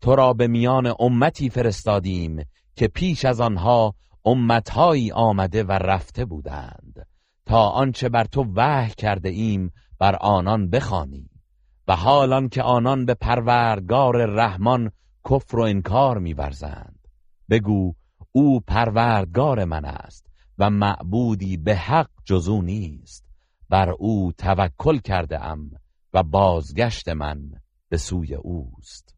تو را به میان امتی فرستادیم که پیش از آنها امتهایی آمده و رفته بودند. تا آنچه بر تو وحی کرده ایم بر آنان بخوانی. و حالان که آنان به پروردگار رحمان کفر و انکار میورزند. بگو او پروردگار من است و معبودی به حق جزو نیست. بر او توکل کرده ام و بازگشت من به سوی اوست.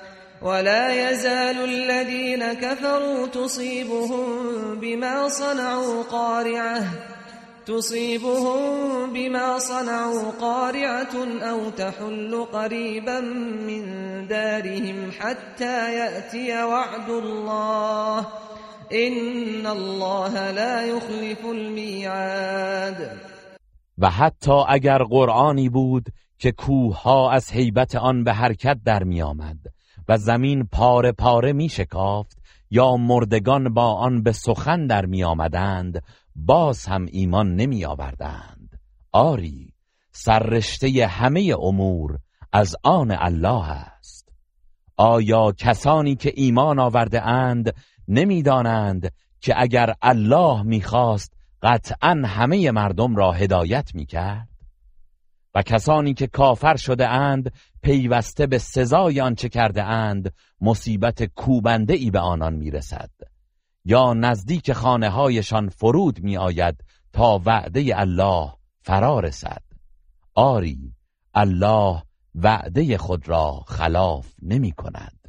ولا يزال الذين كفروا تصيبهم بما صنعوا قارعة تصيبهم بما صنعوا قارعة أو تحل قريبا من دارهم حتى يأتي وعد الله. إن الله لا يخلف الميعاد. و حتی اگر قرآنی بود که کوه ها از حیبت آن به حرکت در می آمد و زمین پاره پاره می شکافت یا مردگان با آن به سخن در می آمدند باز هم ایمان نمی آوردند. آری سررشته همه امور از آن الله است. آیا کسانی که ایمان آورده اند نمی‌دانند که اگر الله می‌خواست قطعا همه مردم را هدایت می‌کرد و کسانی که کافر شده اند پیوسته به سزای آنچه کرده اند مصیبت کوبنده ای به آنان می‌رسد. یا نزدیک خانه هایشان فرود می آید تا وعده الله فرا رسد. آری الله وعده خود را خلاف نمی کند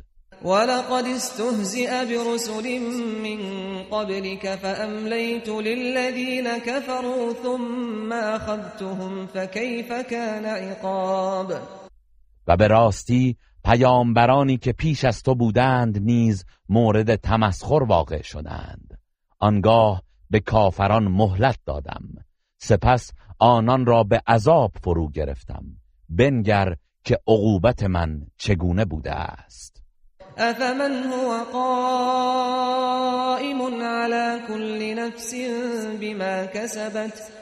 ولقد استهزئ برسل من قبلك فأمليت للذين كفروا ثم أخذتهم فكيف كان عقاب؟ و به راستی پیامبرانی که پیش از تو بودند نیز مورد تمسخر واقع شدند. آنگاه به کافران مهلت دادم. سپس آنان را به عذاب فرو گرفتم. بنگر که عقوبت من چگونه بوده است. افمن هو قائم على كل نفس بما كسبت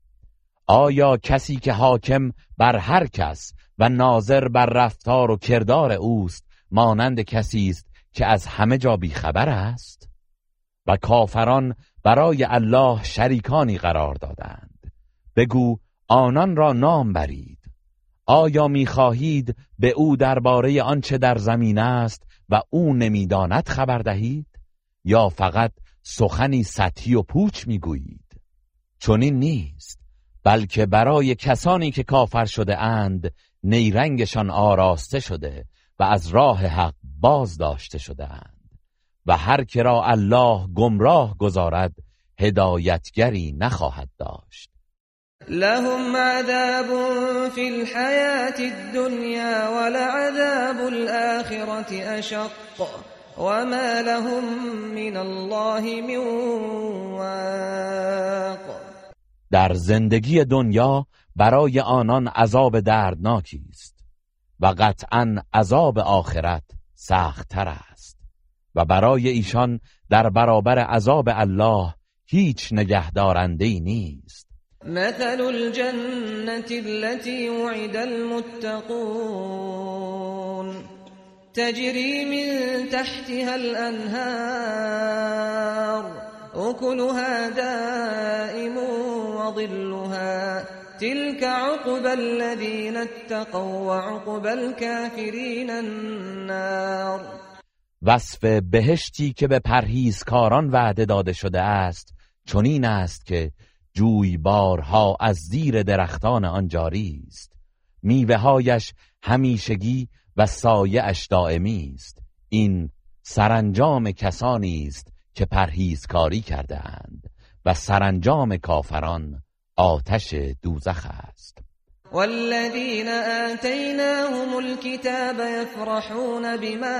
آیا کسی که حاکم بر هر کس و ناظر بر رفتار و کردار اوست مانند کسی است که از همه جا بیخبر است؟ و کافران برای الله شریکانی قرار دادند. بگو آنان را نام برید. آیا می‌خواهید به او درباره آنچه در زمین است و او نمی‌داند خبر دهید؟ یا فقط سخنی سطحی و پوچ می‌گویید؟ چنین نیست. بلکه برای کسانی که کافر شده اند نیرنگشان آراسته شده و از راه حق باز داشته شدهاند و هر که را الله گمراه گذارد هدایتگری نخواهد داشت. لهم عذاب في الحياة الدنيا ولعذاب الآخرة أشق وما لهم من الله من واق. در زندگی دنیا برای آنان عذاب دردناکی است و قطعا عذاب آخرت سختتر است و برای ایشان در برابر عذاب الله هیچ نگهدارنده ای نیست. مثل الجنة التي وعد المتقون. تجري من تحتها الأنهار. أكلها دائم وظلها. تلك عقب الذين اتقوا وعقب الكافرين النار. وصف بهشتی که به پرهیزکاران وعده داده شده است چنین است که جویبارها از زیر درختان آن جاری است. میوههایش همیشگی و سایه اش دائمی است. این سرانجام کسانی است که پرهیزکاری کرده اند و سرانجام کافران آتش دوزخ است. والذين آتيناهم الكتاب يفرحون بما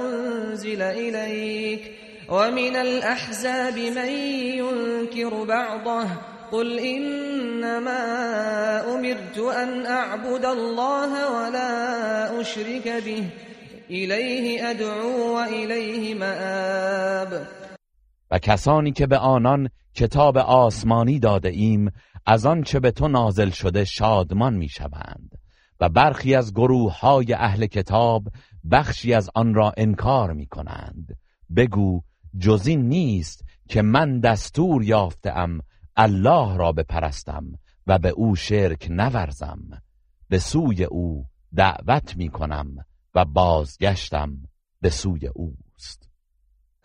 أنزل إليك ومن الأحزاب من ينكر بعضه قل إنما أمرت أن أعبد الله ولا أشرك به إليه أدعو وإليه مآب. و کسانی که به آنان کتاب آسمانی داده ایم از آنچه به تو نازل شده شادمان می‌شوند. و برخی از گروه های اهل کتاب بخشی از آن را انکار می کنند بگو جزین نیست که من دستور یافتم الله را بپرستم و به او شرک نورزم. به سوی او دعوت می کنم و بازگشتم به سوی اوست.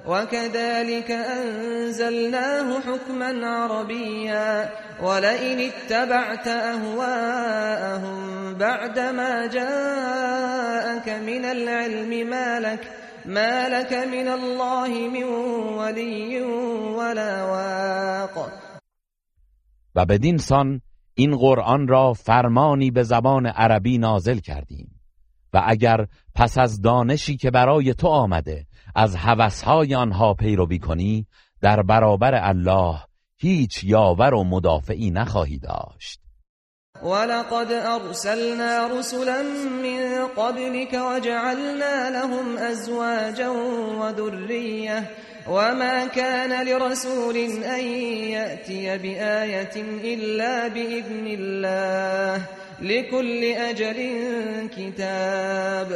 وكذلك أنزلناه حكما عربيا ولئن اتبعت أهواءهم بعدما جاءك من العلم ما لك ما لك من الله من ولي ولا واق. و بدین سان این قرآن را فرمانی به زبان عربی نازل کردیم. و اگر پس از دانشی که برای تو آمده از هوسهای آنها پیروی کنی در برابر الله هیچ یاور و مدافعی نخواهی داشت. ولقد ارسلنا رسلا من قبلك وجعلنا لهم ازواجا وذريه وما كان لرسول ان ياتي بايه الا باذن الله. لكل اجل کتاب.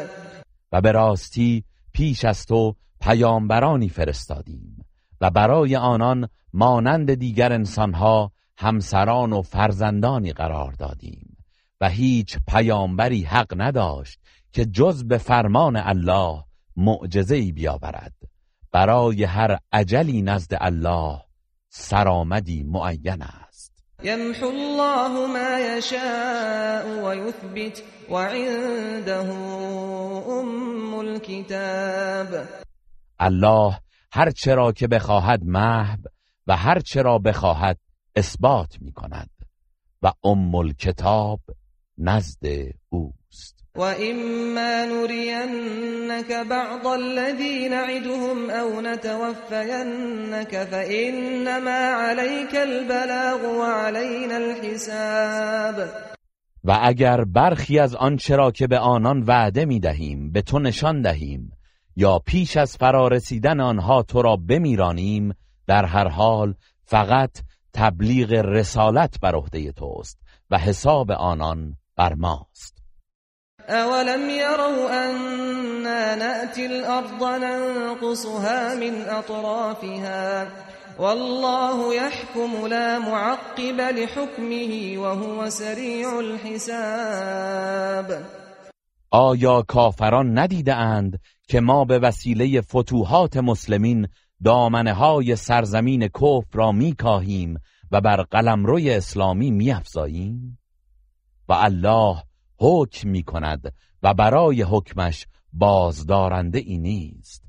و به راستی پیش از تو پیامبرانی فرستادیم و برای آنان مانند دیگر انسانها همسران و فرزندانی قرار دادیم و هیچ پیامبری حق نداشت که جز به فرمان الله معجزه‌ای بیاورد. برای هر عجلی نزد الله سرآمدی معین است. یمحو الله ما یشاء و یثبت و عنده ام الكتاب. الله هر چرا که بخواهد محو و هر چرا بخواهد اثبات می کند و ام الکتاب نزد اوست و اما نرینك بعض الذي نعدهم او نتوفینك فانما عليك البلاغ وعلينا الحساب. و اگر برخی از آنچه را که به آنان وعده می دهیم به تو نشان دهیم یا پیش از فرارسیدن آنها تو را بمیرانیم در هر حال فقط تبلیغ رسالت بر عهده توست و حساب آنان بر ماست. اولم يروا أنا نأتي الأرض ننقصها من أطرافها والله يحكم لا معقب لحكمه وهو سریع الحساب آیا کافران ندیده اند که ما به وسیله فتوحات مسلمین دامنه های سرزمین کفر را میکاهیم و بر قلمروی اسلامی میافزاییم؟ و الله حکم می کند و برای حکمش بازدارنده ای نیست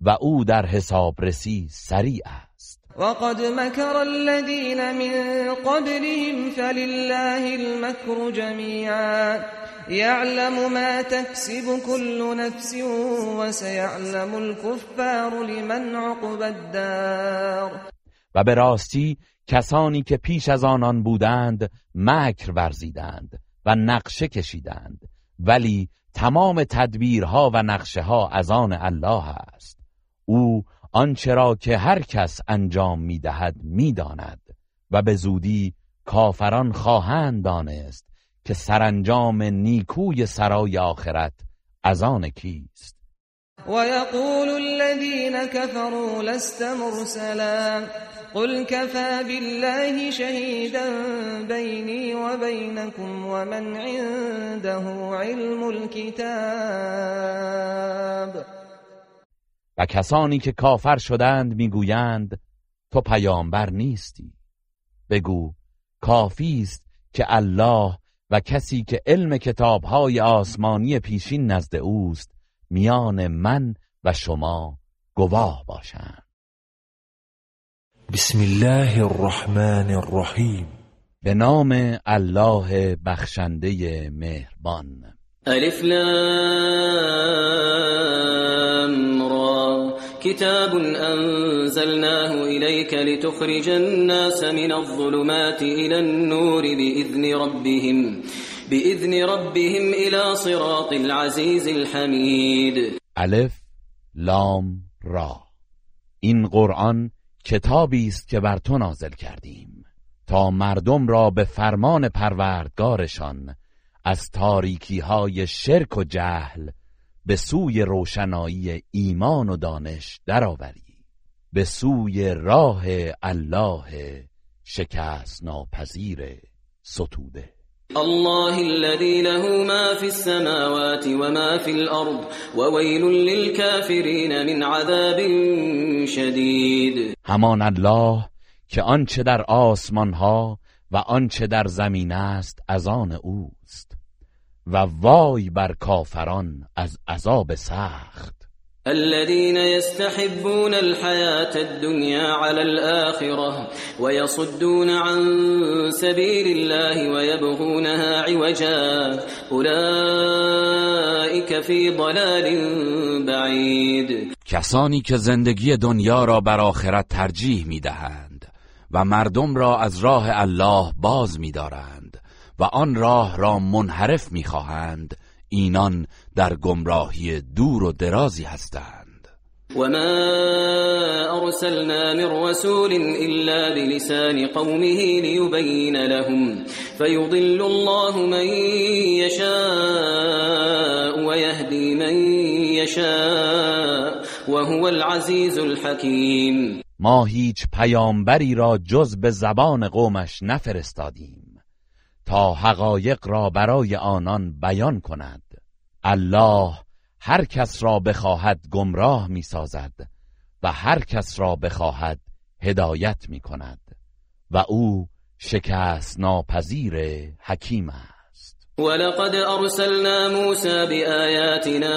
و او در حسابرسی سریع است. وقد مكر الذين من قبلهم فلله المكر جميعا يعلم ما تكسب كل نفس وسيعلم الكفار لمن عقب الدار. و به راستی کسانی که پیش از آنان بودند مکر ورزیدند. و نقشه کشیدند. ولی تمام تدبیرها و نقشه ها از آن الله است. او آنچه را که هر کس انجام می‌دهد می‌داند و به زودی کافران خواهند دانست که سرانجام نیکوی سرای آخرت از آن کیست. ويقول الذين كفروا لست مرسلا قل كفى بالله شهيدا بيني وبينكم ومن عنده علم الكتاب. و کسانی که کافر شدند می‌گویند تو پیامبر نیستی. بگو کافی است که الله و کسی که علم کتابهای آسمانی پیشین نزد اوست میان من و شما گواه باشند. بسم الله الرحمن الرحیم به نام الله بخشنده مهربان. ألف لام را. كتاب أنزلناه إليك لتخرج الناس من الظلمات إلى النور بإذن ربهم بإذن ربهم إلى صراط العزيز الحمید ألف لام را. این قرآن کتابی است که بر تو نازل کردیم. تا مردم را به فرمان پروردگارشان از تاریکی های شرک و جهل به سوی روشنایی ایمان و دانش درآوری. به سوی راه الله شکست ناپذیر ستوده. الله الذي له ما في السماوات وما في الأرض وويل للكافرين من عذاب شدید همان الله که آنچه در آسمان ها و آنچه در زمین است از آن اوست و وای بر کافران از عذاب سخت. الذين يستحبون الحياة الدنيا على الآخرة ويصدون عن سبيل الله ويبغونها عوجا. أولئك في ضلال بعید کسانی که زندگی دنیا را بر آخرت ترجیح می دهند و مردم را از راه الله باز می دارند و آن راه را منحرف می خواهند اینان در گمراهی دور و درازی هستند. وما ارسلنا من رسول الا بلسان قومه ليبين لهم فيضل الله من يشاء ويهدي من يشاء وهو العزيز الحكيم ما هیچ پیامبری را جز به زبان قومش نفرستادیم. تا حقایق را برای آنان بیان کند. الله هر کس را بخواهد گمراه می سازد و هر کس را بخواهد هدایت می کند و او شکست ناپذیر حکیم است. ولقد ارسلنا موسى بآياتنا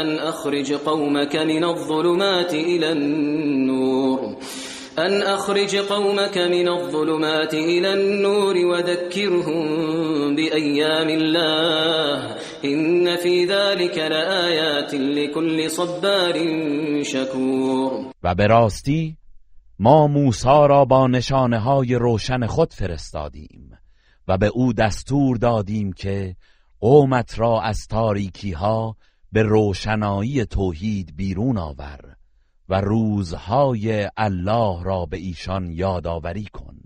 ان اخرج قومك من الظلمات الى النور. أن أخرج قومك من الظلمات إلى النور وذكرهم بأيام الله. إن في ذلك لآيات لكل صبار شكور. و به راستی ما موسی را با نشانه های روشن خود فرستادیم و به او دستور دادیم که قومت را از تاریکی ها به روشنایی توحید بیرون آور. و روزهای الله را به ایشان یادآوری کن.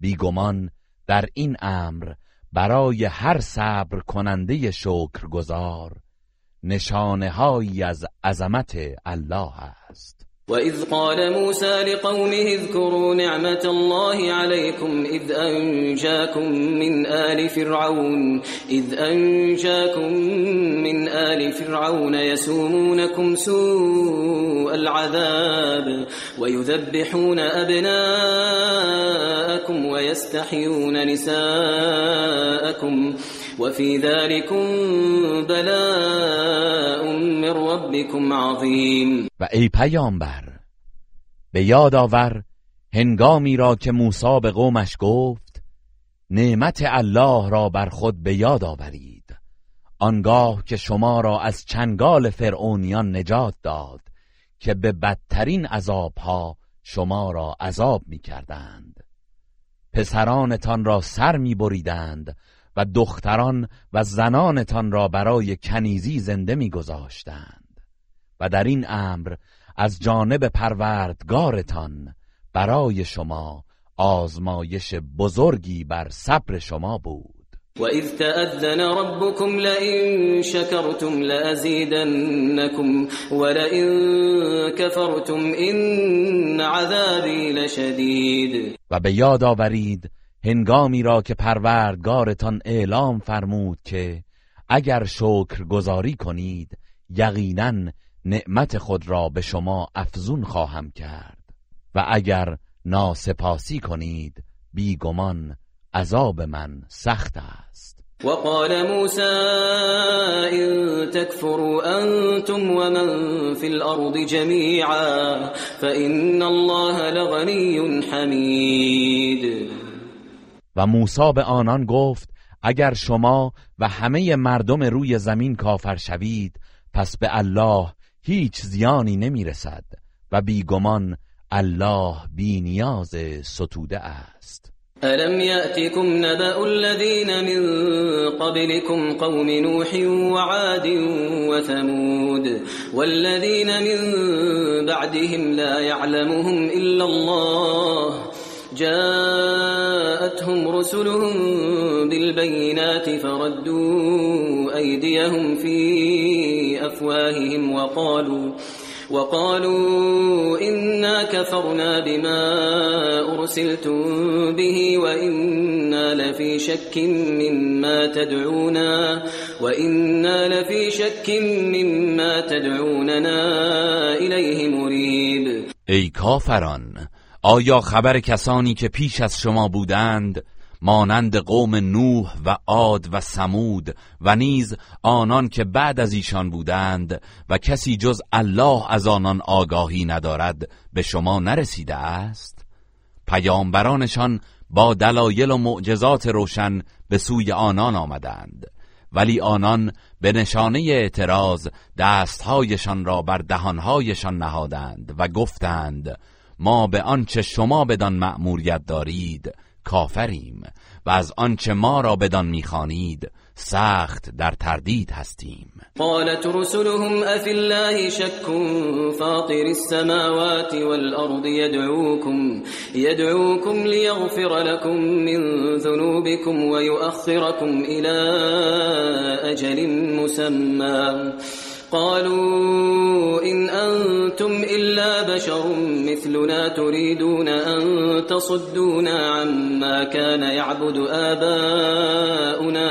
بیگمان در این امر برای هر صبر کننده شکرگزار نشانه هایی از عظمت الله وإذ قال موسى لقومه اذكروا نعمة الله عليكم إذ أنجاكم من آل فرعون إذ أنجاكم من آل فرعون يسومونكم سوء العذاب ويذبحون أبناءكم ويستحيون نساءكم. وفي ذلكم بلاء من ربكم عظيم. و ای پیامبر به یاد آور هنگامی را که موسی به قومش گفت نعمت الله را بر خود به یاد آورید. آنگاه که شما را از چنگال فرعونیان نجات داد که به بدترین عذابها شما را عذاب می کردند پسرانتان را سر می بریدند و دختران و زنانتان را برای کنیزی زنده میگذاشتند. و در این امر از جانب پروردگارتان برای شما آزمایش بزرگی بر صبر شما بود. وإذ تأذن ربكم لئن شكرتم لأزيدنكم ولئن كفرتم إن عذابي لشدید. و به یاد آورید هنگامی را که پروردگارتان اعلام فرمود که اگر شکر گذاری کنید یقینا نعمت خود را به شما افزون خواهم کرد. و اگر ناسپاسی کنید بیگمان عذاب من سخت است. وقال موسى إن تكفروا أنتم ومن في الأرض جميعا فإن الله لغني حمید. و موسی به آنان گفت اگر شما و همه مردم روی زمین کافر شوید پس به الله هیچ زیانی نمی‌رسد و بیگمان الله بی نیاز ستوده است. ألم يأتكم نبأ الذين من قبلكم قوم نوح وعاد وثمود والذين من بعدهم لا يعلمهم إلا الله جاءتهم رسلهم بالبينات فردوا أيديهم في أفواههم وقالوا وقالوا إنا كفرنا بما أرسلتم به وإنا لفي شك مما تدعونا وإنا لفي شك مما تدعوننا إليه مريب. ای کافران آیا خبر کسانی که پیش از شما بودند مانند قوم نوح و عاد و سمود و نیز آنان که بعد از ایشان بودند و کسی جز الله از آنان آگاهی ندارد به شما نرسیده است؟ پیامبرانشان با دلایل و معجزات روشن به سوی آنان آمدند ولی آنان به نشانه اعتراض دستهایشان را بر دهانهایشان نهادند و گفتند ما به آنچه شما بدان مأموریت دارید کافریم و از آنچه ما را بدان می‌خوانید سخت در تردید هستیم. قالت رسلهم افی الله شك فاطر السماوات والارض يدعوكم يدعوكم ليغفر لكم من ذنوبكم ويؤخركم الى اجل مسمى. قالوا إن أنتم إلا بشر مثلنا تريدون أن تصدونا عما كان يعبد آباؤنا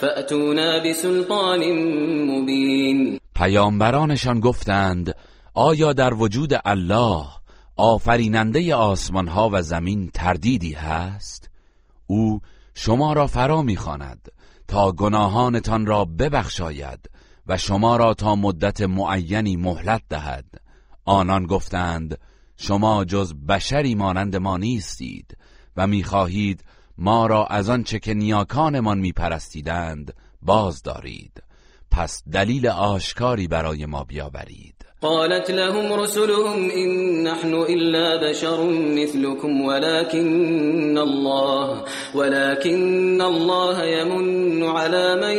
فأتونا بسلطان مبين. پیامبرانشان گفتند آیا در وجود الله آفریننده آسمان ها و زمین تردیدی هست؟ او شما را فرا می‌خواند تا گناهانتان را ببخشاید و شما را تا مدت معینی مهلت دهد. آنان گفتند شما جز بشری مانند ما نیستید و می‌خواهید ما را از آنچه که نیاکانمان میپرستیدند باز دارید. پس دلیل آشکاری برای ما بیاورید. قالت لهم رسلهم إن نحن إلا بشر مثلكم ولكن الله ولكن الله يمن على من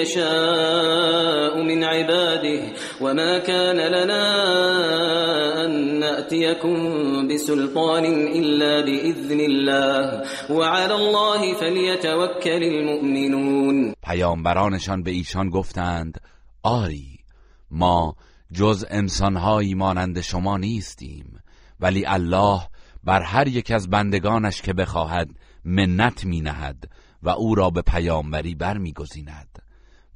يشاء من عباده وما كان لنا أن نأتيكم بسلطان إلا بإذن الله وعلى الله فليتوكل المؤمنون. پیامبرانشان به ایشان گفتند آری ما جز انسانهایی مانند شما نیستیم. ولی الله بر هر یک از بندگانش که بخواهد منت می نهد و او را به پیامبری برمیگزیند.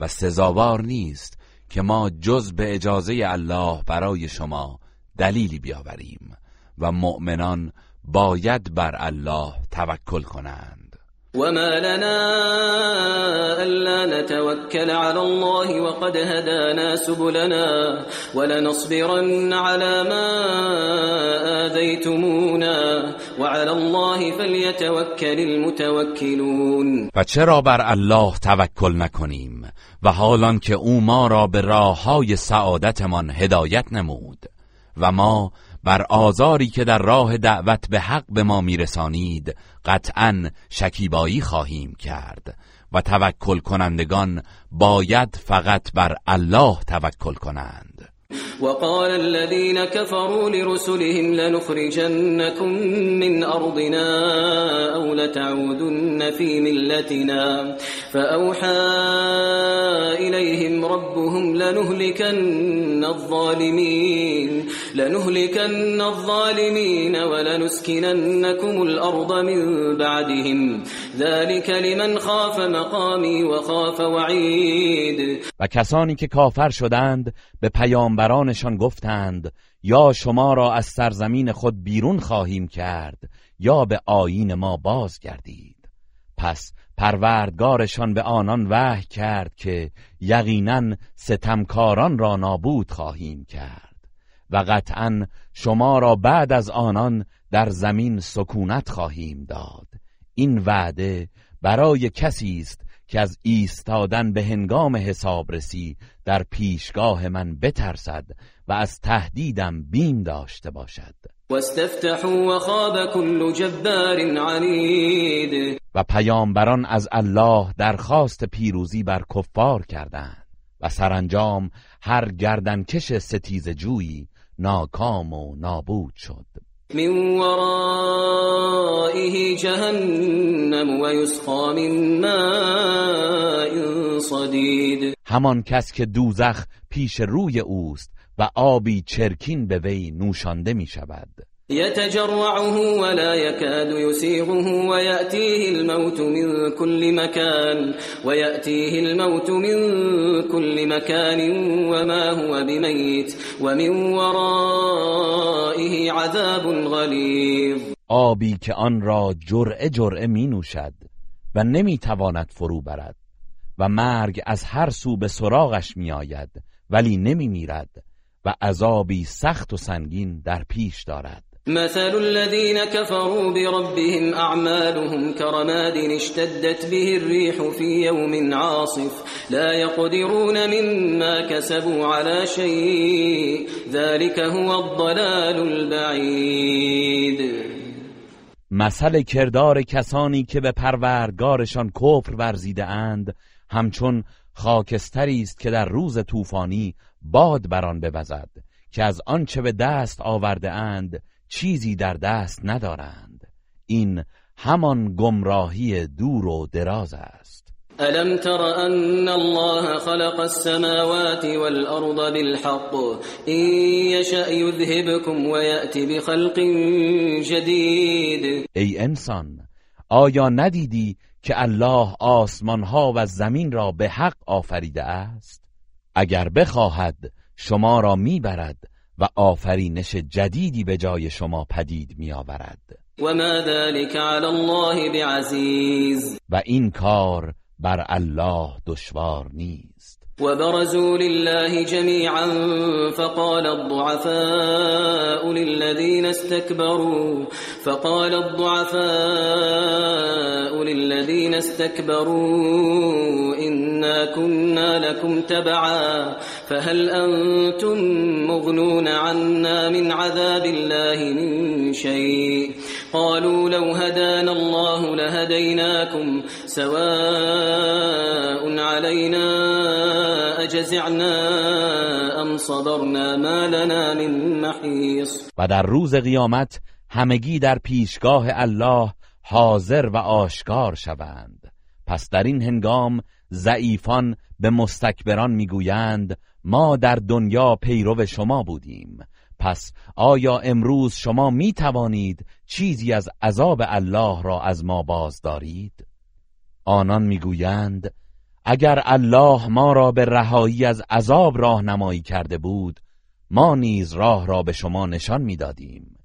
و سزاوار نیست که ما جز به اجازه الله برای شما دلیلی بیاوریم و مؤمنان باید بر الله توکل کنند. وما لنا ألا نتوكل على الله وقد هدانا سبلنا ولنصبرن على ما آذيتمونا وعلى الله فليتوكل المتوكلون و چرا بر الله توکل نکنیم و حالان که او ما را به راه های سعادتمان هدایت نمود و ما بر آزاری که در راه دعوت به حق به ما میرسانید قطعا شکیبایی خواهیم کرد و توکل کنندگان باید فقط بر الله توکل کنند. وقال الذين كفروا لرسلهم لنخرجنكم من أرضنا أو لتعودن في ملتنا. فأوحى إليهم ربهم لنهلكن الظالمين لنهلكن الظالمين ولنسكننكم الأرض من بعدهم. ذلك لمن خاف مقامي وخاف وعيد. و کافر شدند به پیامبرانشان گفتند یا شما را از سرزمین خود بیرون خواهیم کرد یا به آیین ما بازگردید. پس پروردگارشان به آنان وحی کرد که یقینا ستمکاران را نابود خواهیم کرد و قطعا شما را بعد از آنان در زمین سکونت خواهیم داد. این وعده برای کسی است که از ایستادن به هنگام حسابرسی در پیشگاه من بترسد و از تهدیدم بیم داشته باشد. واستفتحوا وخاب كل جبار عنید و پیامبران از الله درخواست پیروزی بر کفار کردند و سرانجام هر گردنکش ستیز جویی ناکام و نابود شد. من ورائه جهنم و یسقا من ماء صدید همان کس که دوزخ پیش روی اوست و آبی چرکین به وی نوشانده می شود يتجرعه ولا يكاد يسيغه ويأتيه الموت من كل مكان ويأتيه الموت من كل مكان وما هو بميت ومن ورائه عذاب غلیظ آبی که آن را جرعه جرعه می نوشد و نمی تواند فرو برد و مرگ از هر سو به سراغش می آید ولی نمی میرد و عذابی سخت و سنگین در پیش دارد. مثل الذين كفروا بربهم أعمالهم كرماد اشتدت به الريح في يوم عاصف. لا يقدرون مما كسبوا على شيء. ذلك هو الضلال البعيد. مثل کردار کسانی که به پروردگارشان کفر ورزیده اند همچون خاکستری است که در روز طوفانی باد بران بوزد که از آنچه به دست آورده اند چیزی در دست ندارند. این همان گمراهی دور و دراز است. الم تر ان الله خلق السماوات والارض بالحق؟ ان يشأ يذهبكم ويأتي بخلق جدید ای انسان آیا ندیدی که الله آسمان ها و زمین را به حق آفریده است؟ اگر بخواهد شما را می‌برد و آفرینش جدیدی به جای شما پدید می آورد و ما ذلك علی الله بعزیز. و این کار بر الله دشوار نیست. وبرزوا لله جميعا فقال الضعفاء للذين استكبروا فقال الضعفاء للذين استكبروا إنا كنا لكم تبعا فهل أنتم مغنون عنا من عذاب الله من شيء؟ قالوا لو هدانا الله لهديناكم سواء علينا أجزعنا ام صبرنا ما لنا من محیص و در روز قیامت همگی در پیشگاه الله حاضر و آشکار شوند. پس در این هنگام ضعیفان به مستکبران می‌گویند ما در دنیا پیرو شما بودیم. پس آیا امروز شما می توانید چیزی از عذاب الله را از ما باز دارید؟ آنان می‌گویند اگر الله ما را به رهایی از عذاب راهنمایی کرده بود ما نیز راه را به شما نشان می‌دادیم.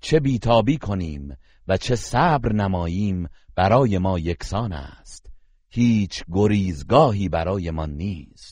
چه بیتابی کنیم و چه صبر نماییم برای ما یکسان است. هیچ گریزگاهی برای ما نیست.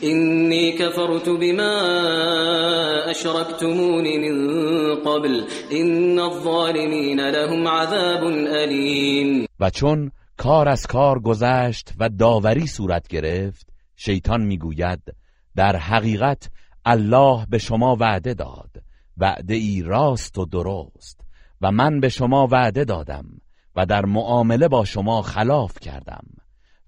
اینی کفرت بما اشركتمون من قبل. این الظالمین لهم عذاب علیم و چون کار از کار گذشت و داوری صورت گرفت شیطان می‌گوید در حقیقت الله به شما وعده داد. وعده ای راست و درست. و من به شما وعده دادم و در معامله با شما خلاف کردم.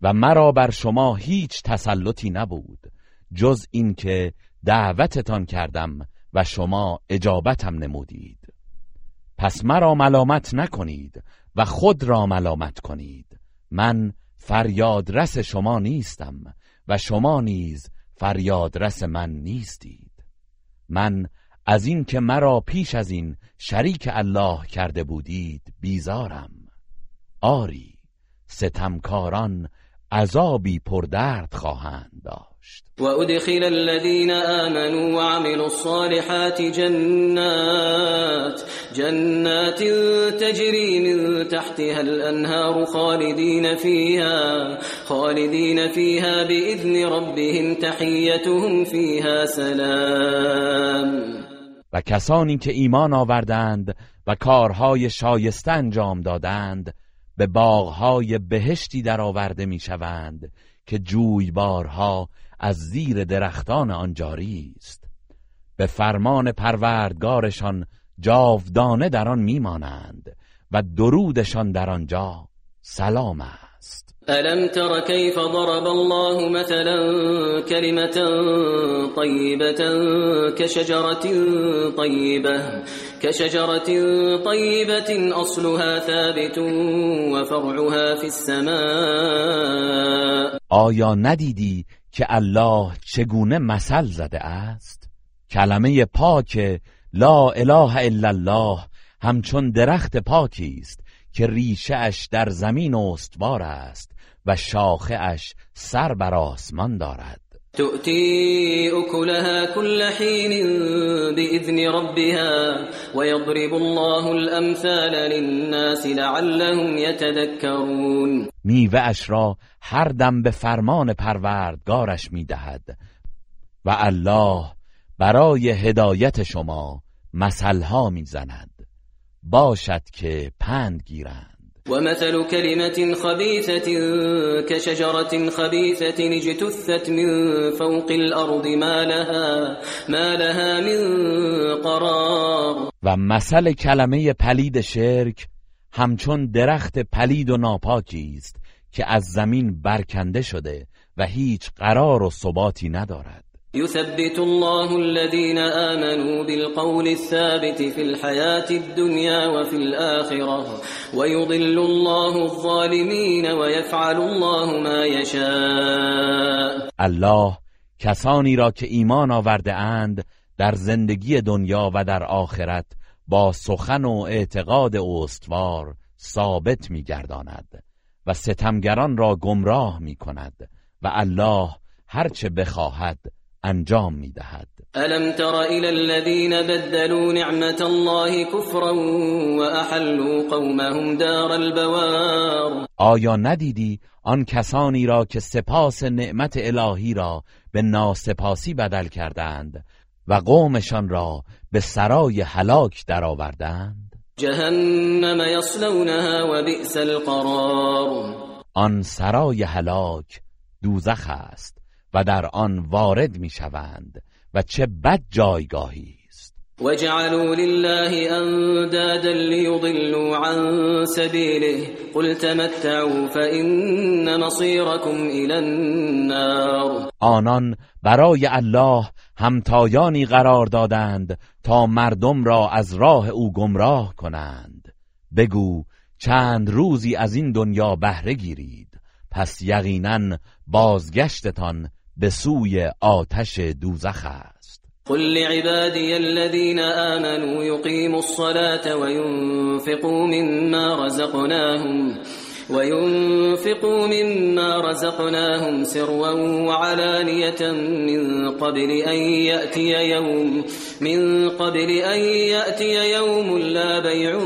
و مرا بر شما هیچ تسلطی نبود. جز اینکه دعوتتان کردم و شما اجابتم نمودید. پس مرا ملامت نکنید و خود را ملامت کنید. من فریادرس شما نیستم و شما نیز فریادرس من نیستید. من از این که مرا پیش از این شریک الله کرده بودید بیزارم. آری ستمکاران عذابی پردرد خواهند داشت و ادخل الذين آمنوا وعملوا الصالحات جنات جنات تجري من تحتها الانهار خالدين فيها خالدين فيها بإذن ربهم تحيتهم فيها سلام. و کسانی که ایمان آوردند و کارهای شایسته انجام دادند به باغهای بهشتی درآورده می‌شوند که جویبارها از زیر درختان آن جاری است. به فرمان پروردگارشان جاودانه در آن میمانند و درودشان در آنجا سلام است. الم تر كيف ضرب الله مثلا كلمة طيبة كشجرة طيبة كشجرة طيبة أصلها ثابت وفرعها في السماء. آیا ندیدی که الله چگونه مثل زده است. کلمه پاک لا اله الا الله همچون درخت پاکی است که ریشه اش در زمین استوار است و شاخه اش سر بر آسمان دارد. تؤتي أكلها كل حين بإذن ربها ويضرب الله الأمثال للناس لعلهم يتذكرون. میوه اش را هر دم به فرمان پروردگارش می‌دهد. و الله برای هدایت شما مثلها می‌زند. باشد که پند گیرند. ومثل كلمة خبيثة كشجرة خبيثة اجتثت من فوق الأرض ما لها, ما لها من قرار. و مثل کلمه پلید شرک همچون درخت پلید و ناپاکی است که از زمین برکنده شده و هیچ قرار و ثباتی ندارد. يثبت الله الذين آمنوا بالقول الثابت في الحياة الدنيا وفي الآخرة ويضل الله الظالمين ويفعل الله ما يشاء. الله کسانی را که ایمان آورده اند در زندگی دنیا و در آخرت با سخن و اعتقاد استوار ثابت میگرداند و ستمگران را گمراه می کند و الله هرچه بخواهد انجام می‌دهد. الم تر الى الذين بدلوا نعمت الله كفرا واحلوا قومهم دار البوار. آیا ندیدی آن کسانی را که سپاس نعمت الهی را به ناسپاسی بدل کردند و قومشان را به سرای هلاک درآوردند؟ جهنم یصلونها و بئس القرار. آن سرای هلاک دوزخ است. و در آن وارد می‌شوند و چه بد جایگاهی است. وجعلوا لله اندادا ليضلوا عن سبيله. قل تمتعوا فإن مصيركم الى النار. آنان برای الله همتایانی قرار دادند تا مردم را از راه او گمراه کنند. بگو چند روزی از این دنیا بهره گیرید. پس یقینا بازگشتتان به سوی آتش دوزخ است. قل لعبادي الذين آمنوا يقيموا الصلاة وينفقوا مما رزقناهم وينفقوا مما رزقناهم سرا وعلانية من قبل أن يأتي يوم من قبل أن يأتي يوم لا بيع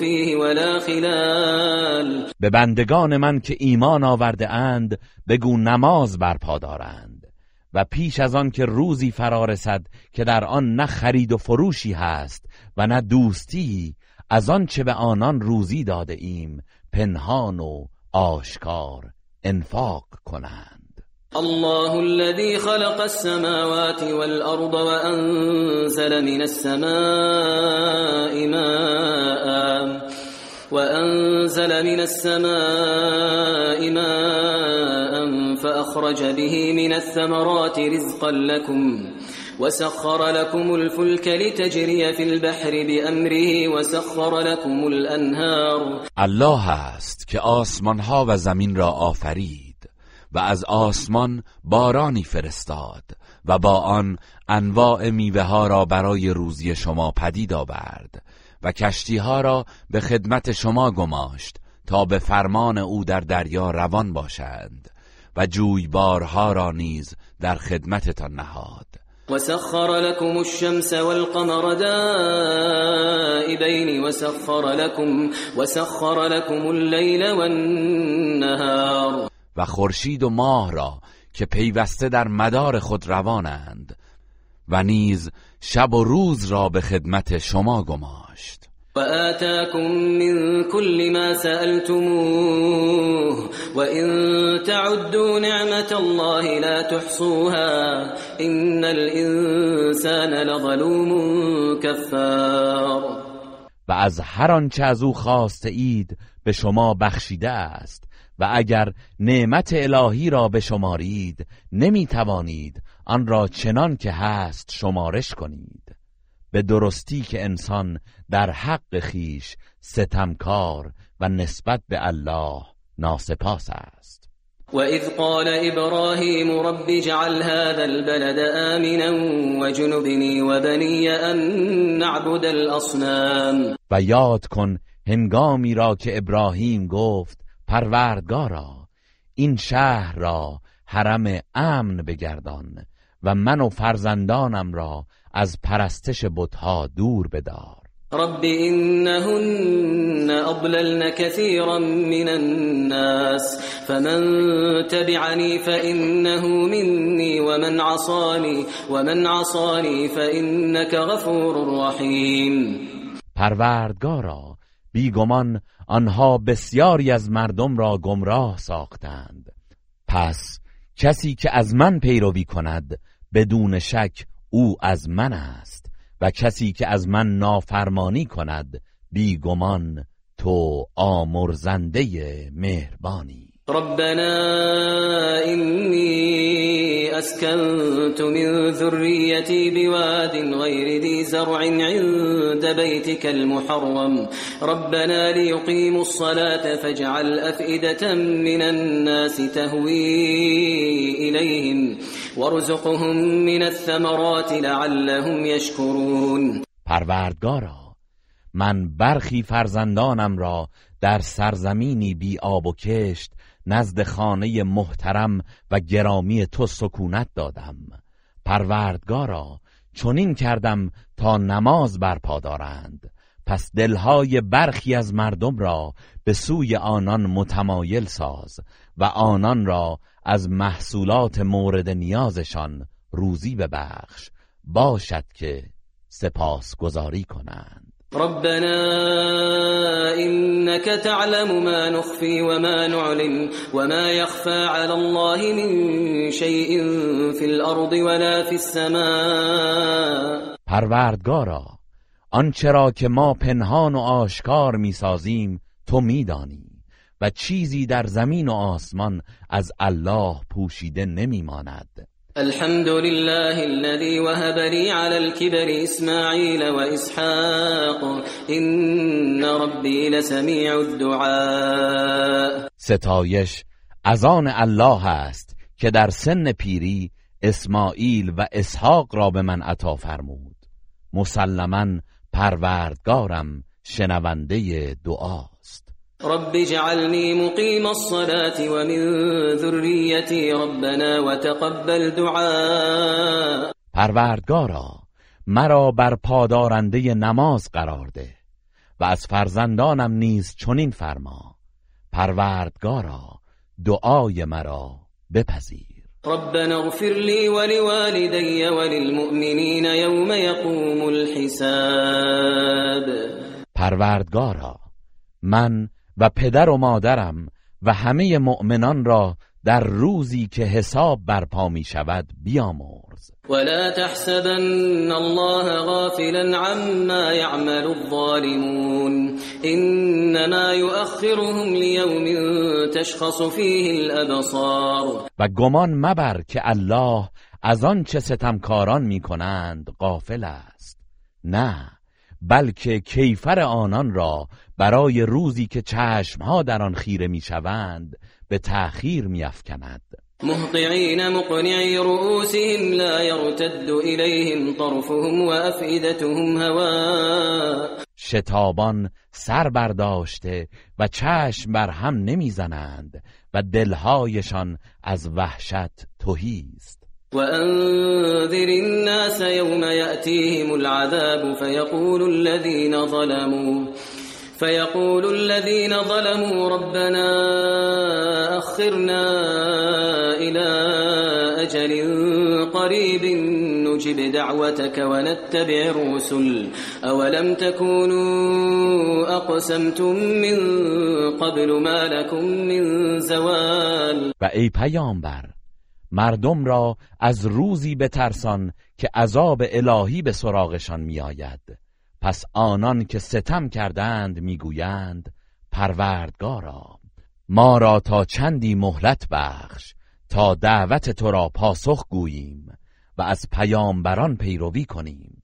فيه ولا خلال. به بندگان من که ایمان آورده اند بگو نماز برپا دارند. و پیش از آن که روزی فرارسد که در آن نه خرید و فروشی هست و نه دوستی از آن چه به آنان روزی داده ایم؟ پنهان و آشکار انفاق کنند. الله الذي خلق السماوات والأرض وأنزل من السماء ماء وأنزل من السماء ماء فأخرج به من الثمرات رزقا لكم. وسخر لكم الفلك لتجري في البحر بأمره وسخر لكم الأنهار. الله است که آسمان ها و زمین را آفرید و از آسمان بارانی فرستاد و با آن انواع میوه ها را برای روزی شما پدید آورد و کشتی ها را به خدمت شما گماشت تا به فرمان او در دریا روان باشند و جویبارها را نیز در خدمتتان نهاد. وسخر لكم الشمس والقمر دائبين وسخر لكم وسخر لكم الليل والنهار. و خورشید و ماه را که پیوسته در مدار خود روانند و نیز شب و روز را به خدمت شما گماشت. وآتاكم من كل ما سألتموه وإن تعدوا نعمة الله لا تحصوها إن الإنسان لظلوم كفار. و از هر آنچه از او خواسته اید به شما بخشیده است و اگر نعمت الهی را به شمارید نمی توانید آن را چنان که هست شمارش کنید. به درستی که انسان در حق خیش ستمکار و نسبت به الله ناسپاس است. وإذ قال إبراهيم رب اجعل هذا البلد آمنا وجنبني وبني أن نعبد الأصنام و یاد کن هنگامی را که ابراهیم گفت پروردگارا این شهر را حرم امن بگردان و من و فرزندانم را از پرستش بتها دور بدار. رب إنهن أضللن كثيرا من الناس فمن تبعني فإنه مني ومن عصاني ومن عصاني فإنك غفور رحيم پروردگارا بیگمان آنها بسیاری از مردم را گمراه ساختند. پس کسی که از من پیروی کند بدون شک او از من است و کسی که از من نافرمانی کند بیگمان تو آمرزنده مهربانی. ربنا إني أسكنت من ذريتي بواد غير ذي زرع عند بيتك المحرم. ربنا ليقيموا الصلاة فاجعل أفئدة من الناس تهوي إليهم وارزقهم من الثمرات لعلهم يشكرون. پروردگارا من برخی فرزندانم را در سرزمینی بی آب و کشت نزد خانه محترم و گرامی تو سکونت دادم. پروردگارا چنین کردم تا نماز برپا دارند. پس دلهای برخی از مردم را به سوی آنان متمایل ساز و آنان را از محصولات مورد نیازشان روزی ببخش. باشد که سپاس گذاری کنند. ربنا إنك تعلم ما نخفي وما نعلن وما يخفى على الله من شيء في الأرض ولا في السماء. پروردگارا آنچه را که ما پنهان و آشکار می‌سازیم تو میدانی و چیزی در زمین و آسمان از الله پوشیده نمیماند. الحمد لله الذي وهب لي على الكبر إسماعيل وإسحاق إن ربي لسميع الدعاء. ستایش از آن الله است که در سن پیری اسماعیل و اسحاق را به من عطا فرمود. مسلما پروردگارم شنونده دعاست رب اجعلني مقيم الصلاة ومن ذريتي ربنا وتقبل دعاء. پروردگارا مرا بر پادارنده نماز قرار ده و از فرزندانم نیز چنین فرما. پروردگارا دعای مرا بپذیر. ربنا اغفر لي ولوالدي وللمؤمنين يوم يقوم الحساب. پروردگارا من و پدر و مادرم و همه مؤمنان را در روزی که حساب برپا می شود بیامرز. ولا تحسبن الله غافلا عما يعمل الظالمون. إنما يؤخرهم ليوم تشخص فيه الأبصار. و گمان مبر که الله از آن چه ستمکاران می کنند غافل است. نه. بلکه کیفر آنان را برای روزی که چشمها در آن خیره می‌شوند به تأخیر میافکند. مهطعين مقنعي رؤوسهم لا يرتد إليهم طرفهم وأفئدتهم هواء شتابان سر برداشته و چشم بر هم نمی‌زنند و دلهایشان از وحشت تهی است. وأنذر الناس يوم يأتيهم العذاب فيقول الذين ظلموا فيقول الذين ظلموا ربنا أخرنا إلى أجل قريب نجب دعوتك ونتبع الرسل أولم تكونوا أقسمتم من قبل ما لكم من زوال؟ و ای مردم را از روزی بترسان که عذاب الهی به سراغشان میآید. پس آنان که ستم کردند می‌گویند پروردگارا ما را تا چندی مهلت بخش تا دعوت تو را پاسخ گوییم و از پیامبران پیروی کنیم.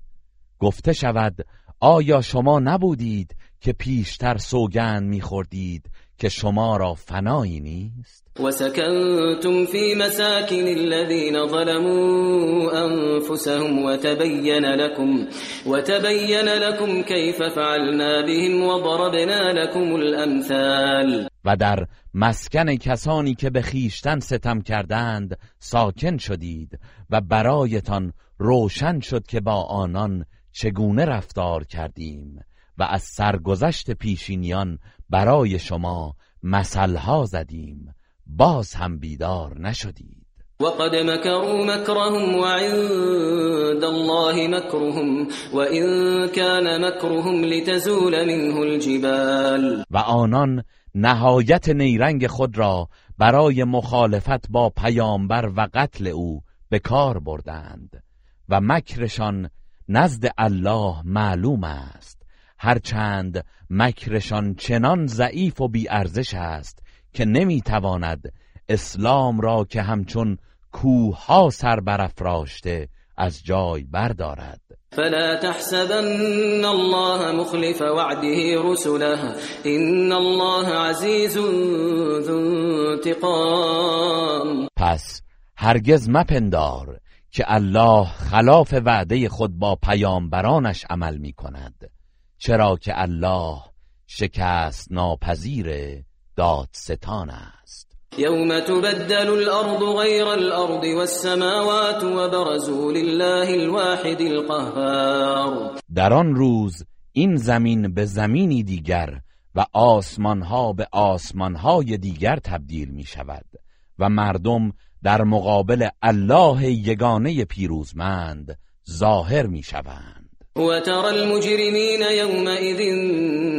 گفته شود آیا شما نبودید که پیشتر سوگند میخوردید که شما را فنایی نیست؟ وسكنتم في مساكن الذين ظلموا أنفسهم وتبين لكم وتبين لكم كيف فعلنا بهم وضربنا لكم الأمثال و در مسکن کسانی که به خیشتن ستم کردند ساکن شدید و برایتان روشن شد که با آنان چگونه رفتار کردیم. و از سرگذشت پیشینیان برای شما مثلها زدیم. باز هم بیدار نشدید. وقد مكروا مكرهم وعند الله مكرهم وإن كان مكرهم لتزول منه الجبال. و آنان نهایت نیرنگ خود را برای مخالفت با پیامبر و قتل او به کار بردند و مکرشان نزد الله معلوم است. هرچند مکرشان چنان ضعیف و بیارزش است که نمی‌تواند اسلام را که همچون کوها سر برافراشته از جای بردارد. فلا تحسبن الله مخلف وعده رسله. ان الله عزیز ذو انتقام. پس هرگز مپندار که الله خلاف وعده خود با پیامبرانش عمل می کند چرا که الله شکست ناپذیر دادستان است. يوم تبدل الأرض غير الأرض والسماوات وبرزوا لله الواحد القهار. در آن روز این زمین به زمینی دیگر و آسمانها به آسمانهای دیگر تبدیل می شود و مردم در مقابل الله یگانه پیروزمند ظاهر می شوند. وترى المجرمين يومئذ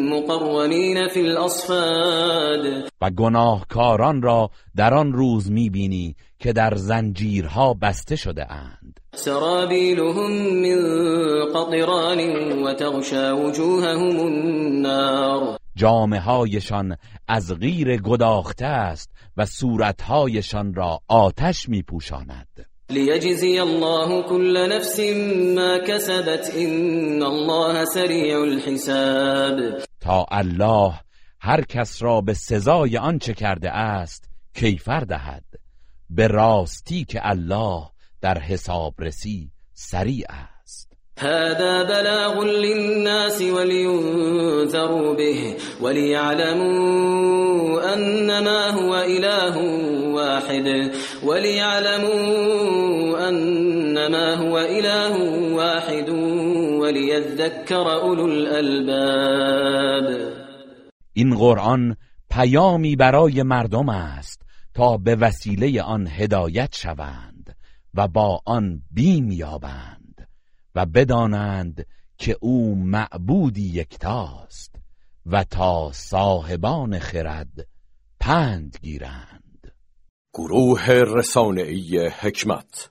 مقرنين في الأصفاد. و گناهکاران را در آن روز می‌بینی که در زنجیرها بسته شده اند. سرابيلهم من قطران وتغشى وجوههم النار. جامه هایشان از غیر گداخته است و صورتهایشان را آتش میپوشاند. ليجزي الله كل نفس ما كسبت إن الله سريع الحساب. تا الله هر کس را به سزای آنچه کرده است کیفر دهد. به راستی که الله در حسابرسی سریع است. هذا بلاغ للناس ولينذروا به وليعلموا أنما هو إله واحد وليعلموا أنما هو إله واحد وليذكر أولو الألباب. این قرآن پیامی برای مردم است تا به وسیله آن هدایت شوند و با آن بیم یابند. و بدانند که او معبودی یکتاست و تا صاحبان خرد پند گیرند. گروه رسانه‌ای حکمت